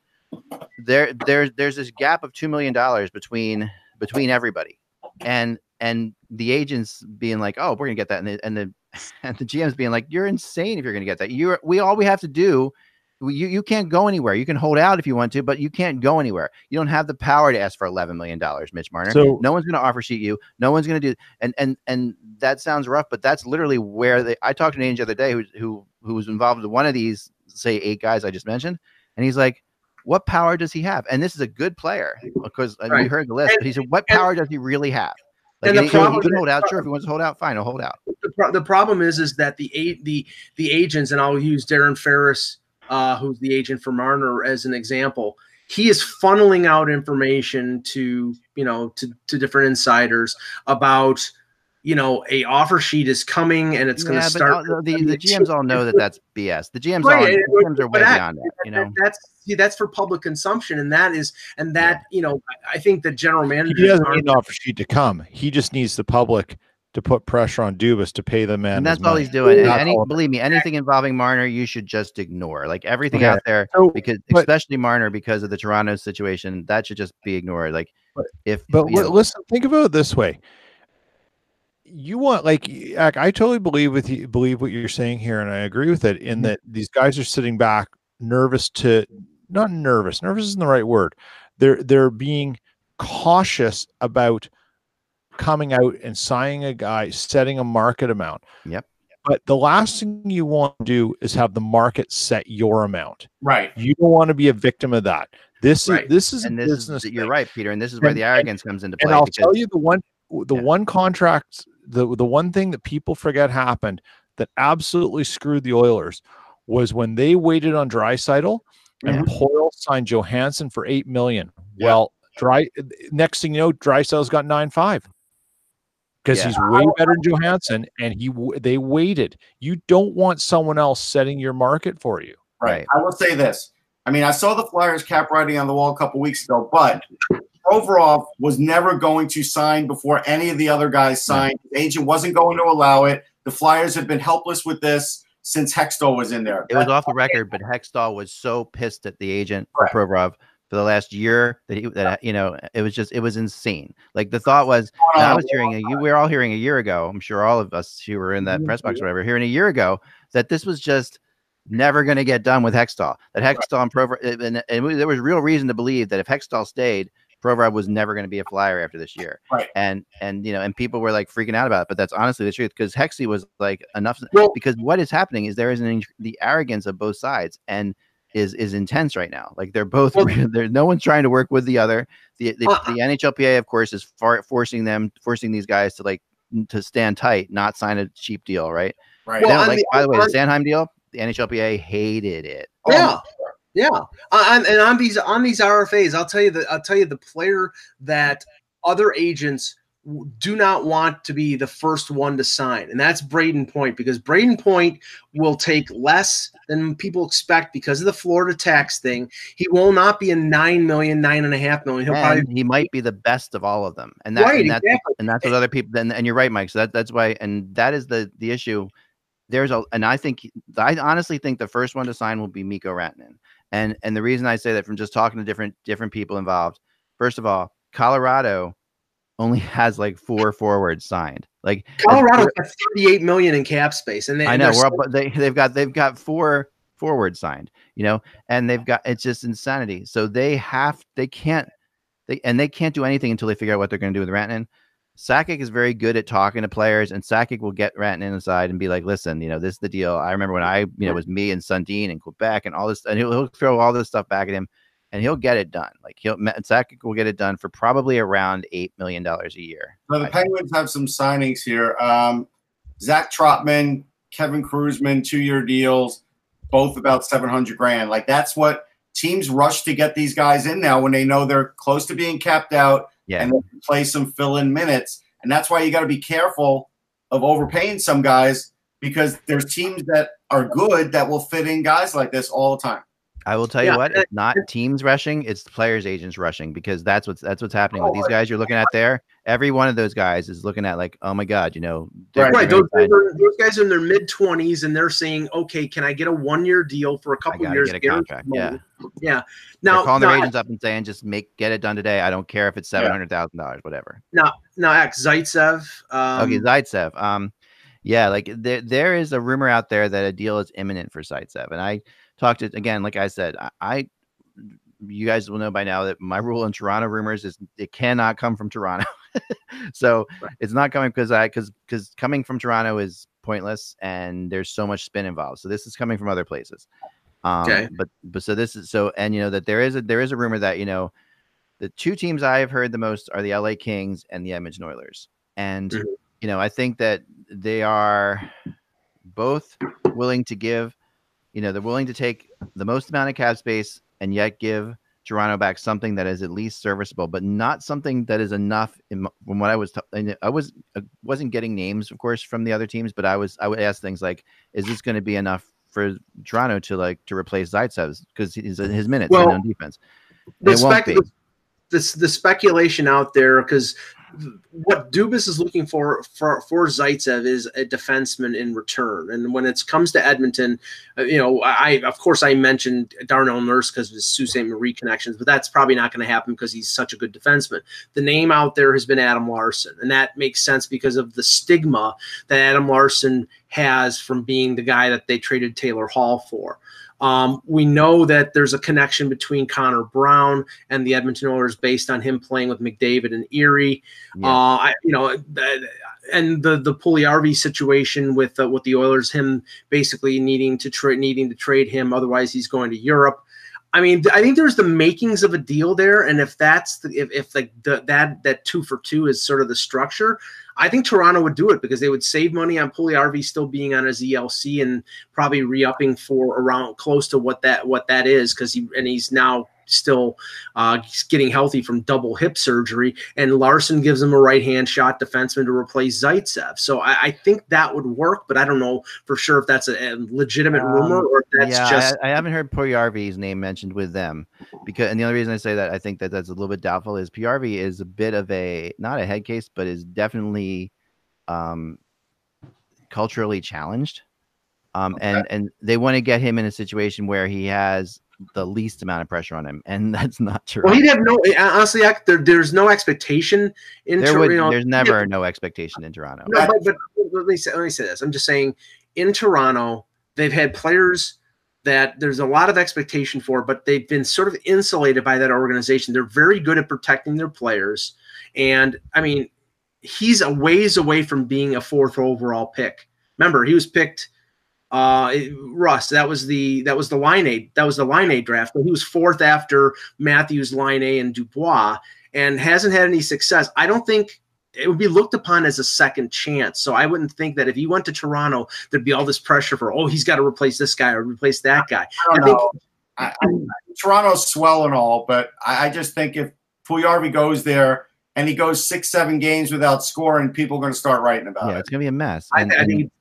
There, there's there's this gap of two million dollars between between everybody, and and the agents being like, oh, we're gonna get that, and the and the and the GMs being like, you're insane if you're gonna get that. You're we all we have to do. You, you can't go anywhere. You can hold out if you want to, but you can't go anywhere. You don't have the power to ask for eleven million dollars, Mitch Marner. So- no one's going to offer sheet you. No one's going to do. And and and that sounds rough, but that's literally where they. I talked to an agent the other day who who who was involved with one of these, say eight guys I just mentioned, and he's like, "What power does he have?" And this is a good player because uh, we heard the list, And- but he said, "What and- power does he really have?" Like, And the he, he problem- can hold out. Sure, if he wants to hold out, fine, he'll hold out. the, pro- the problem is is that the a- the the agents and I'll use Darren Ferris uh, who's the agent for Marner as an example he is funneling out information to you know to, to different insiders about you know a offer sheet is coming and it's going to but start all- the, the GMs all know that that's BS. The GMs, all, Right, the GMs are way that- beyond that. You know, that's see, that's for public consumption and that is and that you know I- I think the general manager He doesn't need an offer sheet to come. He just needs the public to put pressure on Dubas to pay the man. and that's all money. he's doing. And any, all. believe me, anything involving Marner, you should just ignore. Like everything Okay. out there, So, because but- especially Marner, because of the Toronto situation, that should just be ignored. Like But- if, But you li- know, listen, think about it this way. You want like I totally believe with you believe what you're saying here, and I agree with it. In mm-hmm. that these guys are sitting back, nervous to not nervous. Nervous isn't the right word. They're they're being cautious about coming out and signing a guy, setting a market amount. Yep. But the last thing you want to do is have the market set your amount. Right. You don't want to be a victim of that. This Right. is this is and this business. is you're right, Peter, and this is where And- the arrogance comes into play. And I'll because, tell you the one the Yeah. one contract the the one thing that people forget happened that absolutely screwed the Oilers was when they waited on Draisaitl and mm-hmm. Poile signed Johansen for eight million. Yeah. Well, dry next thing you know, Draisaitl's got nine five because Yeah. he's way better than Johansen, and he they waited. You don't want someone else setting your market for you. Right. Right. I will say this. I mean, I saw the Flyers cap writing on the wall a couple weeks ago, but Provorov was never going to sign before any of the other guys signed. The agent wasn't going to allow it. The Flyers have been helpless with this since Hextall was in there. it was off the record, but Hextall was so pissed at the agent for Provorov for the last year that he that you know it was just it was insane. Like the thought was I was hearing a you we were all hearing a year ago. I'm sure all of us who were in that mm-hmm. press box or whatever, hearing a year ago that this was just never going to get done with Hextall. That Hextall and Provorov, and, and there was real reason to believe that if Hextall stayed, Provorov was never going to be a flyer after this year. Right. And and you know, and people were like freaking out about it, but that's honestly the truth because Hexy was like enough. Well- because what is happening is there is an the arrogance of both sides and is is intense right now. Like they're both Well- there's no one's trying to work with the other. The the, Uh, the NHLPA, of course, is far, forcing them forcing these guys to like to stand tight, not sign a cheap deal, right? Right. Well, like, the- by the way, the Sanheim deal, the NHLPA hated it. Yeah, yeah. And, and on these on these RFAs, I'll tell you the I'll tell you the player that other agents do not want to be the first one to sign, and that's Brayden Point because Brayden Point will take less than people expect because of the Florida tax thing. He will not be a nine million, nine and a half million. He'll and probably he might be the best of all of them, and that, right and that's exactly. and that's what other people. And, and you're right, Mike. So that, that's why, and that is the the issue. There's a, and I think I honestly think the first one to sign will be Mikko Rantanen, and and the reason I say that from just talking to different different people involved. First of all, Colorado only has like four forwards signed. Like Colorado got 38 million in cap space, and they, I know. We're still- up, they they've got they've got four forwards signed, you know, and they've got it's just insanity. So they have they can't they and they can't do anything until they figure out what they're going to do with Rantanen. Sakic is very good at talking to players, and Sakic will get Rantanen inside and be like, "Listen, you know, this is the deal. I remember when I, you know, it was me and Sundin and Quebec and all this, and he'll, he'll throw all this stuff back at him. and he'll get it done. Like he'll Zach will get it done for probably around eight million dollars a year. So the Penguins have some signings here. Um, Zach Trotman, Kevin Czuczman, two-year deals, both about seven hundred grand. Like that's what teams rush to get these guys in now when they know they're close to being capped out Yeah, and play some fill-in minutes. And that's why you got to be careful of overpaying some guys because there's teams that are good that will fit in guys like this all the time. I will tell Yeah, you what, uh, it's not teams rushing, it's players agents rushing because that's what's that's what's happening with Oh, these guys you're looking at there. Every one of those guys is looking at like, oh my god, you know, Right, Right, those, those, guys are in their mid twenties, and they're saying, "Okay, can I get a one-year deal for a couple years?" get a contract. money?" Yeah, yeah. they're Now, calling now, their agents up and saying, just make get it done today. I don't care if it's seven hundred thousand dollars, whatever. now, now, X Zaitsev. Um, okay, Zaitsev. Um, yeah, like there there is a rumor out there that a deal is imminent for Zaitsev, and I talked to again, like I said, I, I you guys will know by now that my rule in Toronto rumors is it cannot come from Toronto. so Right. it's not coming because I because because coming from Toronto is pointless and there's so much spin involved. So this is coming from other places. Um, Okay. but but so this is so and you know that there is a there is a rumor that you know the two teams I have heard the most are the LA Kings and the Edmonton Oilers. And Mhm. you know, I think that they are both willing to give, you know, they're willing to take the most amount of cap space and yet give Toronto back something that is at least serviceable, but not something that is enough. In, from what I was, t- and I was, I wasn't getting names, of course, from the other teams, but I was, I would ask things like, "Is this going to be enough for Toronto to like to replace Zaitsev because his uh, his minutes Well, on defense?" The, spec- the, the speculation out there because what Dubas is looking for for for Zaitsev is a defenseman in return. And when it comes to Edmonton, uh, you know, I of course I mentioned Darnell Nurse because of his Sault Ste. Marie connections, but that's probably not going to happen because he's such a good defenseman. The name out there has been Adam Larsson, and that makes sense because of the stigma that Adam Larsson has from being the guy that they traded Taylor Hall for. Um, we know that there's a connection between Connor Brown and the Edmonton Oilers based on him playing with McDavid and Erie. Yeah. Uh, I, you know, and the the Puljujarvi situation with uh, with the Oilers, him basically needing to trade needing to trade him, otherwise he's going to Europe. I mean, I think there's the makings of a deal there, and if that's the if if like the, that that two for two is sort of the structure, I think Toronto would do it because they would save money on Puljujarvi still being on his ELC and probably re-upping for around close to what that what that is because he and he's now still uh, getting healthy from double hip surgery and Larsson gives him a right hand shot defenseman to replace Zaitsev. So I, I think that would work, but I don't know for sure if that's a, a legitimate rumor or if that's Um, yeah, just I, I haven't heard PRV's name mentioned with them because, and the only reason I say that I think that that's a little bit doubtful is PRV is a bit of a not a head case, but is definitely um, culturally challenged. Um, and and they want to get him in a situation where he has the least amount of pressure on him, and that's not true. well, he'd have no eh, honestly. I- There, there's no expectation in there Tor- would, you know, there's never no expectation in Toronto. No, but, but let me say let me say this. I'm just saying in Toronto, they've had players that there's a lot of expectation for, but they've been sort of insulated by that organization. They're very good at protecting their players. And I mean, he's a ways away from being a fourth overall pick. Remember, he was picked uh Russ, that was the that was the Laine that was the Laine draft. But he was fourth after Matthews, Laine, and Dubois, and hasn't had any success. I don't think it would be looked upon as a second chance. So I wouldn't think that if he went to Toronto, there'd be all this pressure for, oh, he's got to replace this guy or replace that guy. I don't I think- know. I, I, Toronto's swell and all, but I, I just think if Puljujarvi goes there and he goes six, seven games without scoring, people are going to start writing about yeah, it. it's gonna be a mess. I, And- I and think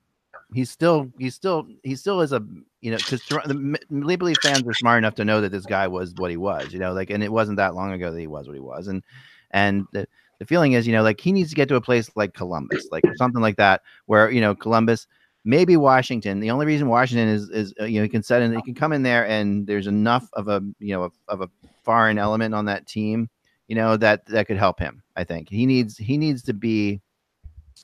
he's still he's still he still is a you know because the M- Maple Leaf fans are smart enough to know that this guy was what he was you know like and it wasn't that long ago that he was what he was and and the, the feeling is you know like he needs to get to a place like Columbus like something like that where you know Columbus maybe Washington the only reason Washington is is uh, you know he can set in he can come in there and there's enough of a you know of, of a foreign element on that team you know that that could help him I think. He needs he needs to be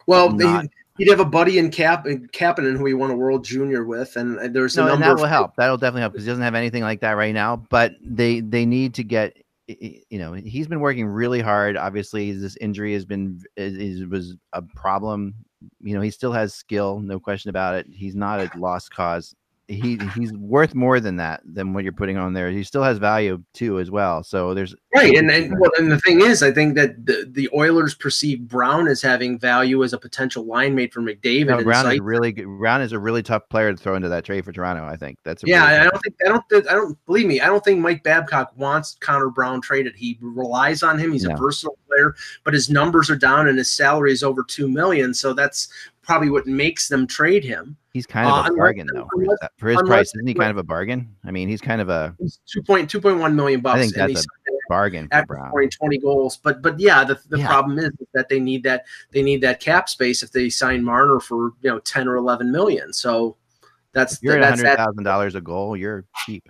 well, not- he'd have a buddy in Cap and Kapanen who he won a World Junior with, and there's a no, and number that of will help. That'll definitely help because he doesn't have anything like that right now. But they they need to get. You know, he's been working really hard. Obviously, this injury has been is was a problem. You know, he still has skill, no question about it. He's not a lost cause. He he's worth more than that than what you're putting on there. He still has value too as well. So there's Right, and and, well, and the thing is, I think that the, the Oilers perceive Brown as having value as a potential line mate for McDavid. no, Brown is really good. Brown is a really tough player to throw into that trade for Toronto. I think that's a yeah, really I don't think I don't think- I don't believe me. I don't think Mike Babcock wants Connor Brown traded. He relies on him. He's No. a versatile player, but his numbers are down and his salary is over two million. So that's probably what makes them trade him. he's kind of Uh, a unless- bargain though for his, unless- for his unless- price. Isn't he kind of a bargain? I mean, he's kind of a He's two point two point one million bucks. I think that's he's bargain for after Brown. scoring 20 goals. But but yeah, the, the Yeah. problem is that they need that they need that cap space if they sign Marner for you know 10 or 11 million. So that's If you're at hundred that. thousand dollars a goal, you're cheap.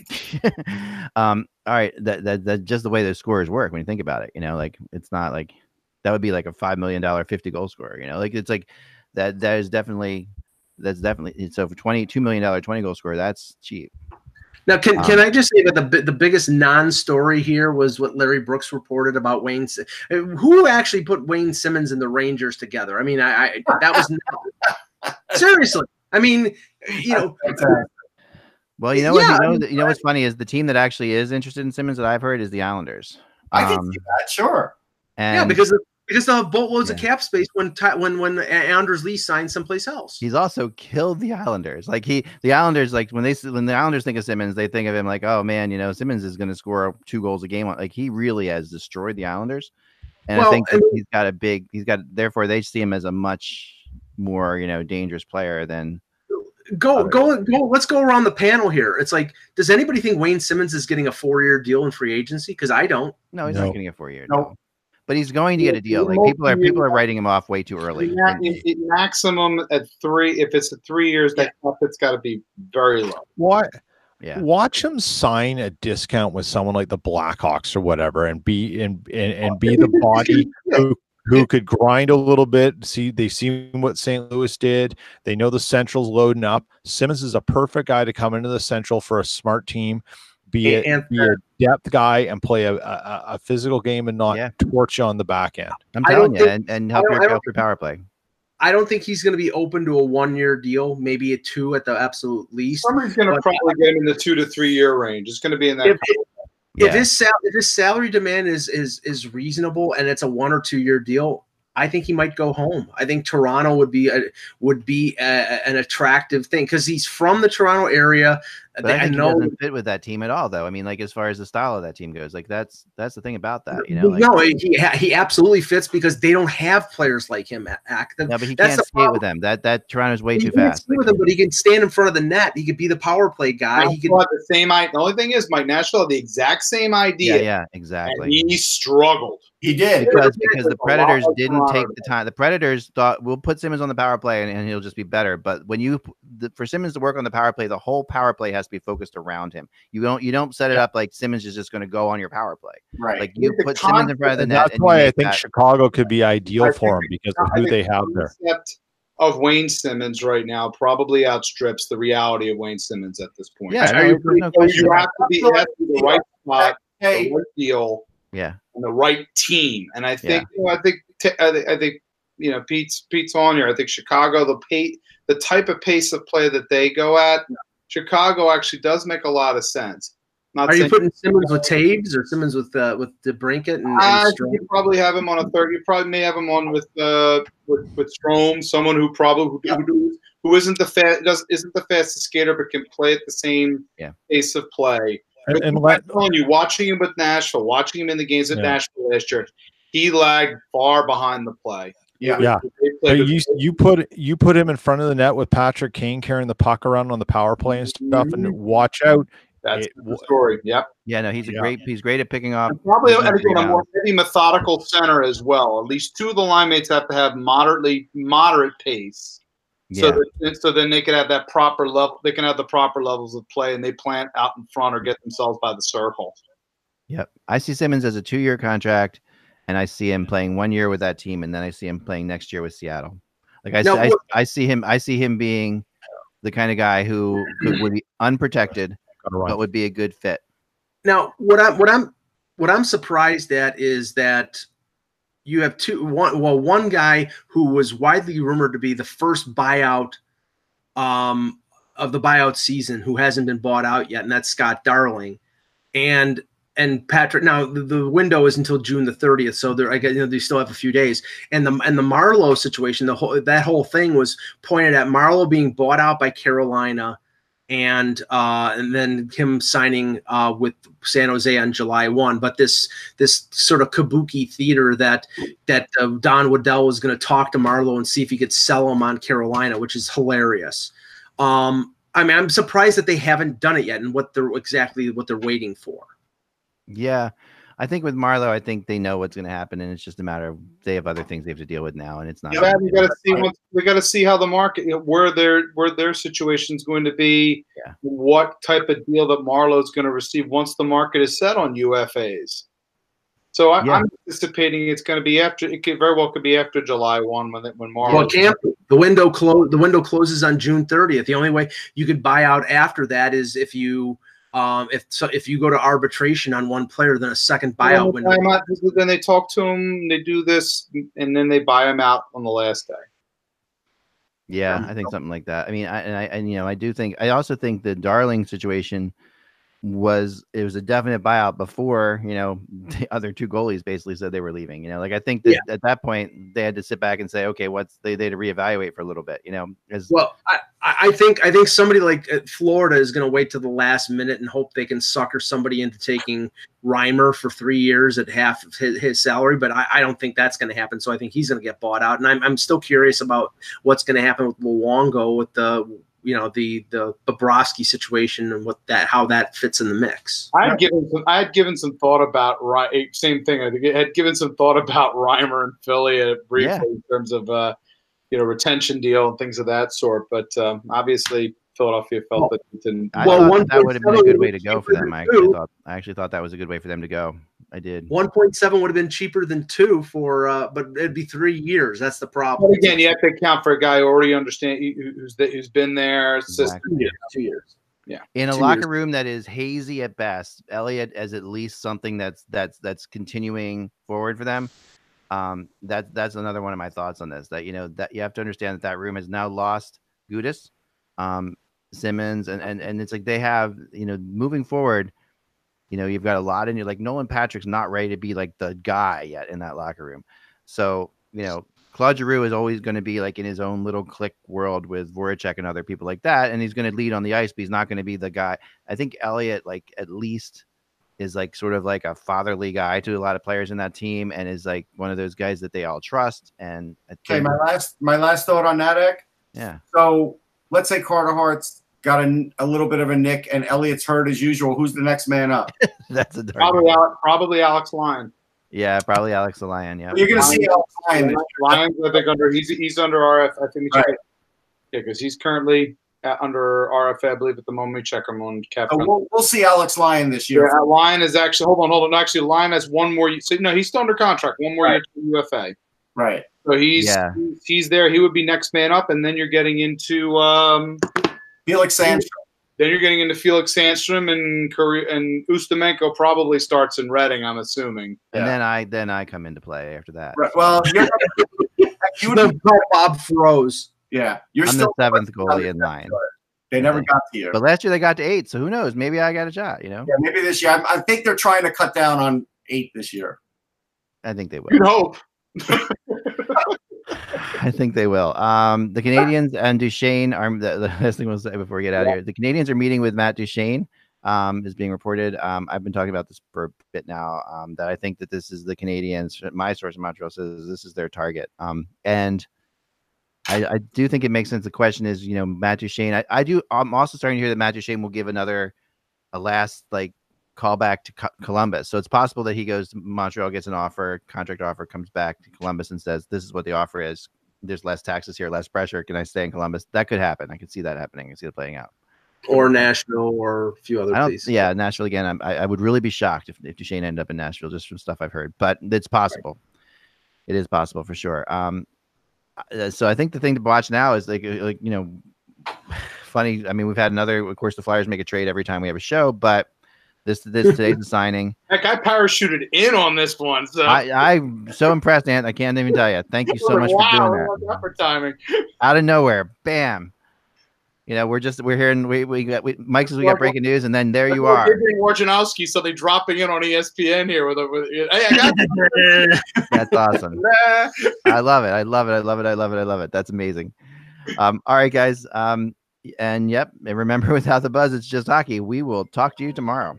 um, all right, that that that's just the way those scores work when you think about it. You know, like it's not like that would be like a five million dollar fifty goal scorer. You know, like it's like that that is definitely that's definitely so for twenty two million dollar twenty goal scorer that's cheap. Now, can, Um, can I just say that the the biggest non-story here was what Larry Brooks reported about Wayne. Uh, Who actually put Wayne Simmonds and the Rangers together? I mean, I, I that was not, seriously. I mean, you know, Well, you know what Yeah, you I know mean, you know what's funny is the team that actually is interested in Simmonds that I've heard is the Islanders. I can Um, see that. Sure. and yeah, because of, because they'll uh, have boatloads of cap space when Ty, when when Anders Lee signs someplace else. He's also killed the Islanders. Like he, the Islanders, like when they when the Islanders think of Simmonds, they think of him like, oh man, you know, Simmonds is going to score two goals a game. Like he really has destroyed the Islanders, and I think that and- he's got a big. He's got therefore they see him as a much more you know dangerous player than. go Other- go go let's go around the panel here it's like does anybody think wayne simmonds is getting a four-year deal in free agency because i don't No, he's No. not getting a four year No. deal, but he's going to get a deal. Like people are people are writing him off way too early. Ma- And- it- it maximum at three. If it's at three years, that cap it's got to be very low. Why? yeah, Watch him sign a discount with someone like the Blackhawks or whatever, and be and and, and be the body who who could grind a little bit. See, they see what St. Louis did. They know the Central's loading up. Simmonds is a perfect guy to come into the Central for a smart team. Be a, And- be a depth guy and play a, a, a physical game and not Yeah. torch you on the back end. I'm telling you, think- and, and help your help your power play. i don't think he's going to be open to a one-year deal maybe a two at the absolute least Somebody's going to probably get him in the two to three year range. It's going to be in that. if, Yeah. if his sal- if his salary demand is is is reasonable and it's a one or two year deal I think he might go home. I think Toronto would be a, would be a, an attractive thing because he's from the Toronto area. But They- I I think he know doesn't fit with that team at all, though. I mean, like as far as the style of that team goes, like that's that's the thing about that, you know. Like, no, he he absolutely fits because they don't have players like him at active. no, but he that's can't the skate with them. That that Toronto's way He too fast. skate with him, but he can stand in front of the net. He could be the power play guy. He could. Nashville the same idea. The only thing is, Mike Nashville had the exact same idea, yeah, and exactly. he struggled. He did. because because the it's a lot Predators didn't take the time. The Predators thought we'll put Simmonds on the power play and, and he'll just be better. But when you the, for Simmonds to work on the power play, the whole power play has to be focused around him. You don't you don't set it up like Simmonds is just going to go on your power play. Right. Like you The put Simmonds in front of the net. that's why I think that- Chicago could be ideal I for him because of who they the have there. concept of Wayne Simmonds right now probably outstrips the reality of Wayne Simmonds at this point. Yeah, So no, you, no so question you have to be, it has to be the right spot, the Hey, right deal, yeah. And the right team. And I think, you know, I think, t- I think, I think, you know, Pete's Pete's on here. I think Chicago, the pace, the type of pace of play that they go at, Chicago actually does make a lot of sense. Not Are you putting Simmonds with Toews or Simmonds with uh, with DeBrincat and, and I think you probably have him on a third. You probably may have him on with uh with, with Strome, someone who probably who, who, who isn't the fast does isn't the fastest skater, but can play at the same Yeah. pace of play. And, and I'm let, telling you, watching him with Nashville, watching him in the games at Yeah. Nashville last year, he lagged far behind the play. Yeah. Yeah. But you you put you put him in front of the net with Patrick Kane carrying the puck around on the power play and stuff, and mm-hmm. watch out. that's it- the story. Yep. Yeah, no, he's a Yeah. great. He's great at picking off. And probably he's and again, a more heavy methodical center as well. At least two of the line mates have to have moderately moderate pace. Yeah, So, that, so then they can have that proper level. They can have the proper levels of play, and they plant out in front or get themselves by the circle. Yep. I see Simmonds as a two year contract, and I see him playing one year with that team, and then I see him playing next year with Seattle. Like I, Now, I, I see him. I see him being the kind of guy who could, would be unprotected, but would be a good fit. Now, what I'm what I'm what I'm surprised at is that you have two one well one guy who was widely rumored to be the first buyout um of the buyout season who hasn't been bought out yet, and that's Scott Darling, and and Patrick. Now the, the window is until June the 30th, so there I guess you know they still have a few days. And the and the Marleau situation, the whole that whole thing was pointed at Marleau being bought out by Carolina and uh, and then him signing uh, with San Jose on July one. But this this sort of kabuki theater that that uh, Don Waddell was going to talk to Marleau and see if he could sell him on Carolina, which is hilarious. Um, I mean, I'm surprised that they haven't done it yet, and what they're exactly what they're waiting for. Yeah. I think with Marleau, I think they know what's going to happen, and it's just a matter of they have other things they have to deal with now, and it's not. Yeah, we got to see what we got to see how the market, you know, where their where their situation's going to be, Yeah. what type of deal that Marleau's going to receive once the market is set on UFAs. So I, Yeah. I'm anticipating it's going to be after. It could very well could be after July one when it, when Well, Marlowe. it can't the window close. The window closes on June 30th. The only way you could buy out after that is if you um if so if you go to arbitration on one player, then a second buyout window. Out, then they talk to him. They do this, and then they buy him out on the last day. Yeah, I think something like that. I mean, I and I and you know, I do think I also think the Darling situation was it was a definite buyout before you know the other two goalies basically said they were leaving. You know, like I think that at that point they had to sit back and say, okay, what's they they had to reevaluate for a little bit. You know, as Well, I, I I think I think somebody like uh, Florida is going to wait to the last minute and hope they can sucker somebody into taking Reimer for three years at half of his, his salary. But I, I don't think that's going to happen. So I think he's going to get bought out. And I'm, I'm still curious about what's going to happen with Luongo with the you know the the Bobrovsky situation and what that how that fits in the mix. I had given some. I had given some thought about right. Same thing. I think I had given some thought about Reimer and Philly uh, briefly Yeah. in terms of uh, you know retention deal and things of that sort. But um, obviously, Philadelphia felt that it didn't. I Well, one that would have been a good way to go for them. I actually two. thought I actually thought that was a good way for them to go. I did. One point seven would have been cheaper than two for, uh, but it'd be three years. That's the problem. But again, you have to account for a guy who already understand who- who's who's been there. It's just- Exactly. two years. Two years. in a two locker years. room that is hazy at best, Elliott as at least something that's that's that's continuing forward for them. Um, that that's another one of my thoughts on this. That you know that you have to understand that that room has now lost Gudas, um, Simmonds, and and and it's like they have you know moving forward. You know you've got a lot in you. Like Nolan Patrick's not ready to be like the guy yet in that locker room. So you know Claude Giroux is always going to be like in his own little click world with Voracek and other people like that, and he's going to lead on the ice, but he's not going to be the guy. I think Elliott like at least, is like sort of like a fatherly guy to a lot of players in that team, and is like one of those guys that they all trust. And Okay, my last my last thought on that, Ek. yeah, So let's say Carter Hart's got a, a little bit of a nick and Elliott's hurt as usual. Who's the next man up? that's a probably Alex, probably Alex Lyon. Yeah, probably Alex the Lion. Yeah, You're going to see Alex Lyon this Lyons, I think under he's he's under RF. I think we Right. Yeah, because he's currently uh, under RFA, I believe, at the moment. We check him on cap. So we'll, we'll see Alex Lyon this year. Yeah, Lyon is actually hold on, hold on. Actually, Lyon has one more. So no, he's still under contract. One more year to UFA. Right. So he's Yeah. he's, he's there. He would be next man up, and then you're getting into um, Felix Sandstrom. then you're getting into Felix Sandstrom and Curry and Ustimenko probably starts in Reading. I'm assuming. and Yeah. then I then I come into play after that. Right. Well, you're, you would, The Bob froze. Yeah, you're I'm the seventh goalie in line, They never got to you. but last year they got to eight, so who knows? Maybe I got a shot. You know, Yeah, maybe this year. I, I think they're trying to cut down on eight this year. I think they will. You'd hope. I think they will. Um, the Canadiens and Duchene are the, the last thing we'll say before we get out of here. The Canadiens are meeting with Matt Duchene. Um, is being reported. Um, I've been talking about this for a bit now. Um, that I think that this is the Canadiens. My source in Montreal says this is their target. Um, and I, I do think it makes sense. The question is, you know, Matt Duchene. I, I do. I'm also starting to hear that Matt Duchene will give another, a last like callback to Co- Columbus. So it's possible that he goes to Montreal, gets an offer, contract offer, comes back to Columbus and says, "This is what the offer is. There's less taxes here, less pressure. Can I stay in Columbus?" That could happen. I could see that happening. I can see it playing out. or Nashville or a few other I don't. places. Yeah, Nashville again. I'm, I, I would really be shocked if if Duchene ended up in Nashville, just from stuff I've heard. But it's possible. It is possible for sure. Um, uh, so I think the thing to watch now is like uh, like you know, funny. I mean, we've had another. Of course, the Flyers make a trade every time we have a show, but this this today's the signing. Heck, I parachuted in on this one. So I, I'm so impressed, Ant. I can't even tell you. Thank you so much for doing that. that for timing. Out of nowhere, bam. You know, we're just we're hearing we we got we, Mike says we got breaking news, and then there you are. Wojnarowski, so they're dropping in on ESPN here with a. With, hey, I got That's awesome. I love it. I love it. I love it. I love it. I love it. That's amazing. Um, all right, guys. Um, and yep. And remember, without the buzz, it's just hockey. We will talk to you tomorrow.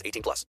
18 plus.